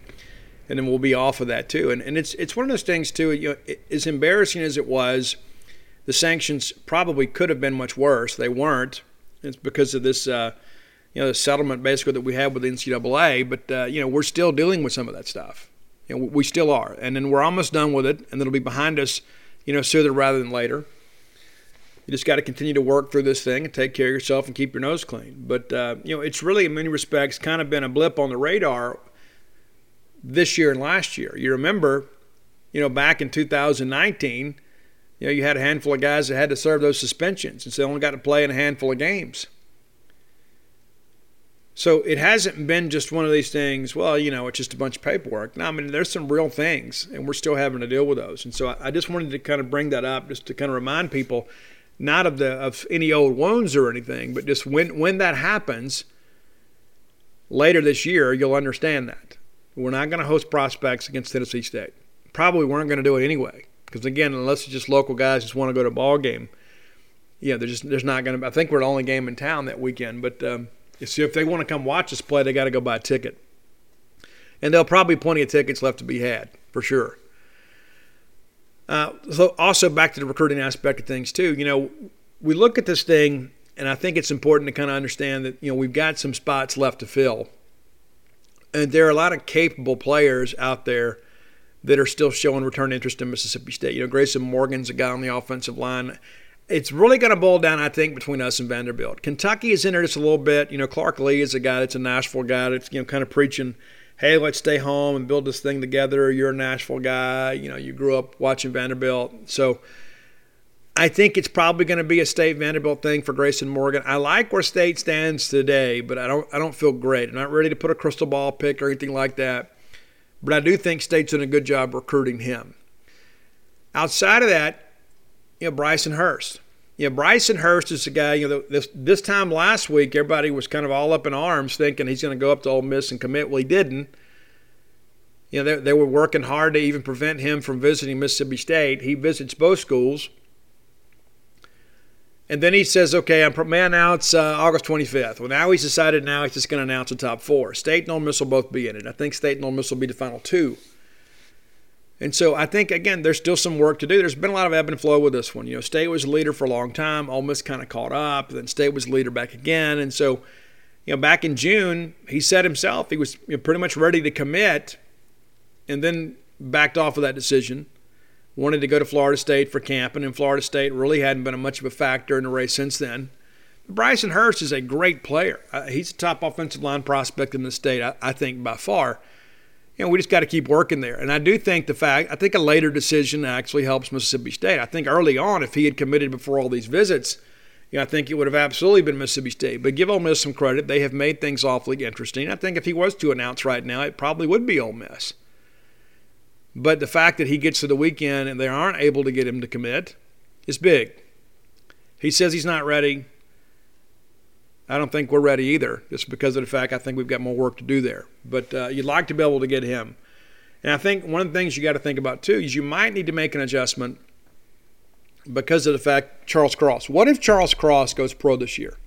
and then we'll be off of that too. And and it's it's one of those things too. You know, it, as embarrassing as it was, the sanctions probably could have been much worse. They weren't. It's because of this. Uh, you know, the settlement basically that we have with the NCAA, but uh, you know we're still dealing with some of that stuff. Know, we still are. And then we're almost done with it, and it'll be behind us, you know, sooner rather than later. You just got to continue to work through this thing and take care of yourself and keep your nose clean. But, uh, you know, it's really, in many respects, kind of been a blip on the radar this year and last year. You remember, you know, back in 2019, you know, you had a handful of guys that had to serve those suspensions, and so they only got to play in a handful of games. So it hasn't been just one of these things, well, you know, it's just a bunch of paperwork. No, I mean, there's some real things, and we're still having to deal with those. And so I just wanted to kind of bring that up just to kind of remind people, not of the of any old wounds or anything, but just when when that happens later this year, you'll understand that. We're not going to host prospects against Tennessee State. Probably weren't going to do it anyway, because again, unless it's just local guys just want to go to a ball game, yeah, there's just there's not going to. I think we're the only game in town that weekend, but. Um, so if they want to come watch us play, they got to go buy a ticket. And there'll probably be plenty of tickets left to be had, for sure. Uh, so also back to the recruiting aspect of things too. You know, we look at this thing, and I think it's important to kind of understand that you know we've got some spots left to fill, and there are a lot of capable players out there that are still showing return interest in Mississippi State. You know, Grayson Morgan's a guy on the offensive line it's really going to boil down, I think, between us and Vanderbilt. Kentucky is in there just a little bit. You know, Clark Lea is a guy that's a Nashville guy that's you know kind of preaching, "Hey, let's stay home and build this thing together." You're a Nashville guy. You know, you grew up watching Vanderbilt, so I think it's probably going to be a State Vanderbilt thing for Grayson Morgan. I like where State stands today, but I don't I don't feel great. I'm not ready to put a crystal ball pick or anything like that. But I do think State's done a good job recruiting him. Outside of that, you know, Bryson Hurst. You know, Bryson Hurst is a guy, you know, this, this time last week, everybody was kind of all up in arms thinking he's going to go up to Ole Miss and commit. Well, he didn't. You know, they, they were working hard to even prevent him from visiting Mississippi State. He visits both schools. And then he says, okay, I'm now it's uh, August 25th. Well, now he's decided now he's just going to announce the top four. State and Ole Miss will both be in it. I think State and Ole Miss will be the final two. And so I think again, there's still some work to do. There's been a lot of ebb and flow with this one. You know, State was leader for a long time, almost kind of caught up. Then State was leader back again, and so you know, back in June, he said himself he was you know, pretty much ready to commit, and then backed off of that decision. Wanted to go to Florida State for camping, and Florida State really hadn't been a much of a factor in the race since then. Bryson Hurst is a great player. Uh, he's a top offensive line prospect in the state, I, I think, by far you know, we just got to keep working there. And I do think the fact, I think a later decision actually helps Mississippi State. I think early on, if he had committed before all these visits, you know, I think it would have absolutely been Mississippi State. But give Ole Miss some credit; they have made things awfully interesting. I think if he was to announce right now, it probably would be Ole Miss. But the fact that he gets to the weekend and they aren't able to get him to commit is big. He says he's not ready. I don't think we're ready either, just because of the fact I think we've got more work to do there. But uh, you'd like to be able to get him. And I think one of the things you got to think about too is you might need to make an adjustment because of the fact Charles Cross. What if Charles Cross goes pro this year?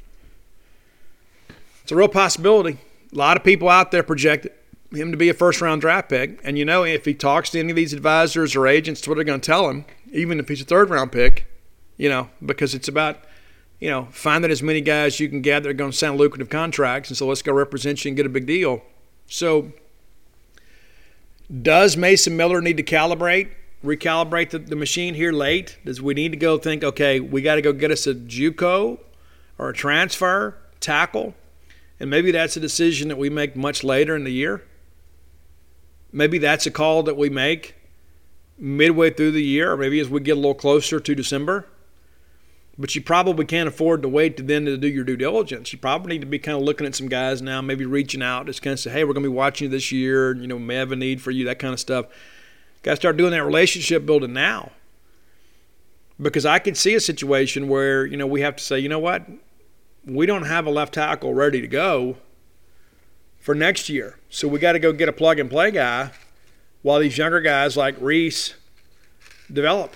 It's a real possibility. A lot of people out there project him to be a first round draft pick. And you know, if he talks to any of these advisors or agents, what they're going to tell him, even if he's a third round pick, you know, because it's about you know, finding as many guys you can that are going to sound lucrative contracts. And so let's go represent you and get a big deal. So, does Mason Miller need to calibrate, recalibrate the, the machine here late? Does we need to go think, okay, we got to go get us a JUCO or a transfer tackle? And maybe that's a decision that we make much later in the year. Maybe that's a call that we make midway through the year, or maybe as we get a little closer to December. But you probably can't afford to wait to then to do your due diligence. You probably need to be kind of looking at some guys now, maybe reaching out, just kind of say, hey, we're going to be watching you this year. You know, may have a need for you, that kind of stuff. Got to start doing that relationship building now. Because I could see a situation where, you know, we have to say, you know what? We don't have a left tackle ready to go for next year. So we got to go get a plug and play guy while these younger guys like Reese develop.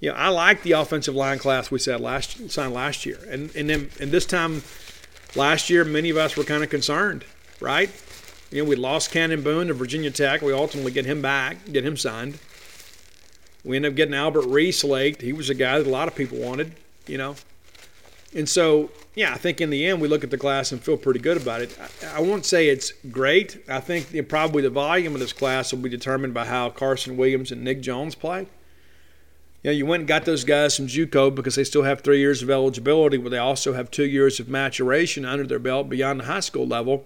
You know, I like the offensive line class we said last signed last year, and and then and this time last year, many of us were kind of concerned, right? You know, we lost Cannon Boone to Virginia Tech. We ultimately get him back, get him signed. We end up getting Albert Reese late. He was a guy that a lot of people wanted, you know. And so, yeah, I think in the end we look at the class and feel pretty good about it. I, I won't say it's great. I think you know, probably the volume of this class will be determined by how Carson Williams and Nick Jones play. You know, you went and got those guys from JUCO because they still have three years of eligibility, but they also have two years of maturation under their belt beyond the high school level.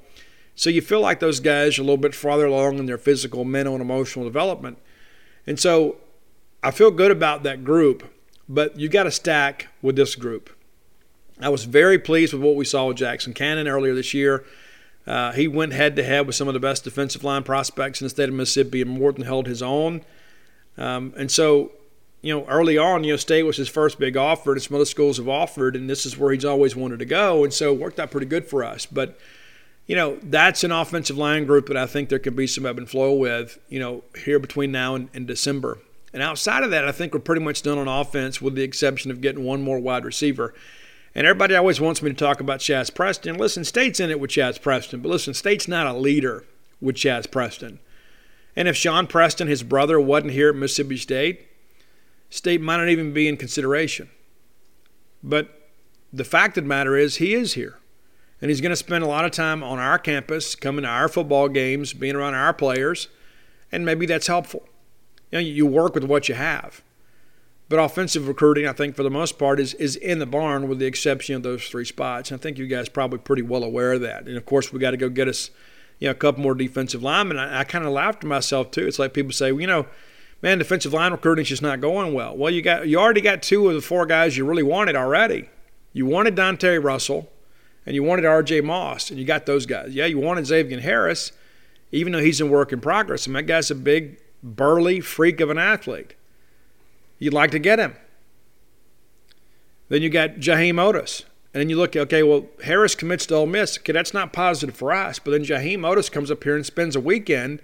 So you feel like those guys are a little bit farther along in their physical, mental, and emotional development. And so I feel good about that group, but you got to stack with this group. I was very pleased with what we saw with Jackson Cannon earlier this year. Uh, he went head to head with some of the best defensive line prospects in the state of Mississippi and more than held his own. Um, and so, you know, early on, you know, State was his first big offer, and some other schools have offered, and this is where he's always wanted to go. And so it worked out pretty good for us. But, you know, that's an offensive line group that I think there could be some ebb and flow with, you know, here between now and, and December. And outside of that, I think we're pretty much done on offense with the exception of getting one more wide receiver. And everybody always wants me to talk about Chaz Preston. Listen, State's in it with Chaz Preston, but listen, State's not a leader with Chaz Preston. And if Sean Preston, his brother, wasn't here at Mississippi State, State might not even be in consideration. But the fact of the matter is, he is here. And he's going to spend a lot of time on our campus, coming to our football games, being around our players, and maybe that's helpful. You know, you work with what you have. But offensive recruiting, I think, for the most part, is, is in the barn with the exception of those three spots. And I think you guys probably pretty well aware of that. And of course, we got to go get us, you know, a couple more defensive linemen. I, I kind of laughed to myself too. It's like people say, well, you know, man, defensive line recruiting's just not going well. Well, you got you already got two of the four guys you really wanted already. You wanted Dante Russell, and you wanted R.J. Moss, and you got those guys. Yeah, you wanted Xavier Harris, even though he's in work in progress. And that guy's a big, burly freak of an athlete. You'd like to get him. Then you got Jaheim Oatis. And then you look, okay, well, Harris commits to Ole Miss. Okay, that's not positive for us. But then Jaheim Oatis comes up here and spends a weekend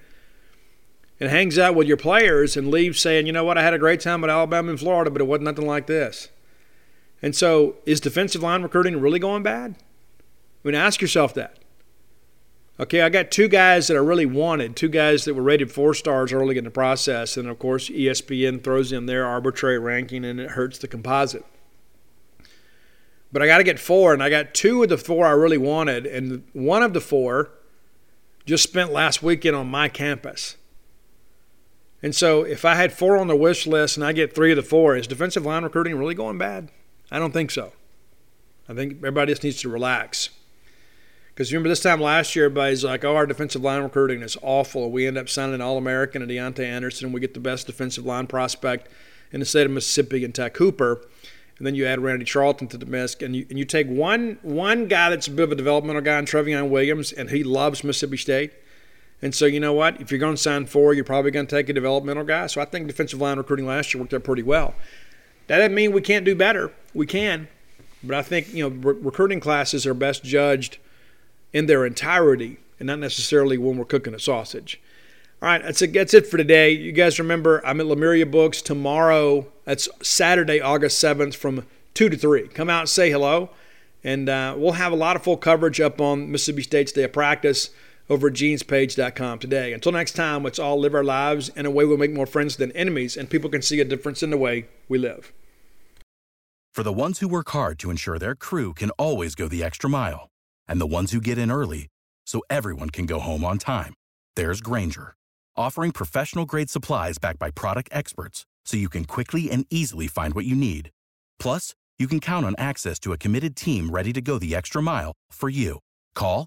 and hangs out with your players and leaves saying, you know what, I had a great time at Alabama and Florida, but it wasn't nothing like this. And so is defensive line recruiting really going bad? I mean, ask yourself that. Okay, I got two guys that I really wanted, two guys that were rated four stars early in the process, and of course ESPN throws in their arbitrary ranking and it hurts the composite. But I got to get four, and I got two of the four I really wanted, and one of the four just spent last weekend on my campus. And so if I had four on the wish list and I get three of the four, is defensive line recruiting really going bad? I don't think so. I think everybody just needs to relax. Because remember this time last year, everybody's like, oh, our defensive line recruiting is awful. We end up signing an All American and Deontay Anderson, we get the best defensive line prospect in the state of Mississippi and Tech Hooper. And then you add Randy Charlton to the mix, and you, and you take one one guy that's a bit of a developmental guy in Trevion Williams, and he loves Mississippi State. And so, you know what? If you're going to sign four, you're probably going to take a developmental guy. So I think defensive line recruiting last year worked out pretty well. That doesn't mean we can't do better. We can. But I think, you know, re- recruiting classes are best judged – in their entirety and not necessarily when we're cooking a sausage. All right, that's it, that's it for today. You guys remember I'm at Lemuria Books tomorrow. That's Saturday, August 7th from 2 to 3. Come out say hello. And uh, we'll have a lot of full coverage up on Mississippi State's day of practice over at genespage.com today. Until next time, let's all live our lives in a way we'll make more friends than enemies and people can see a difference in the way we live. For the ones who work hard to ensure their crew can always go the extra mile, and the ones who get in early so everyone can go home on time, there's Grainger, offering professional grade supplies backed by product experts so you can quickly and easily find what you need. Plus, you can count on access to a committed team ready to go the extra mile for you. Call,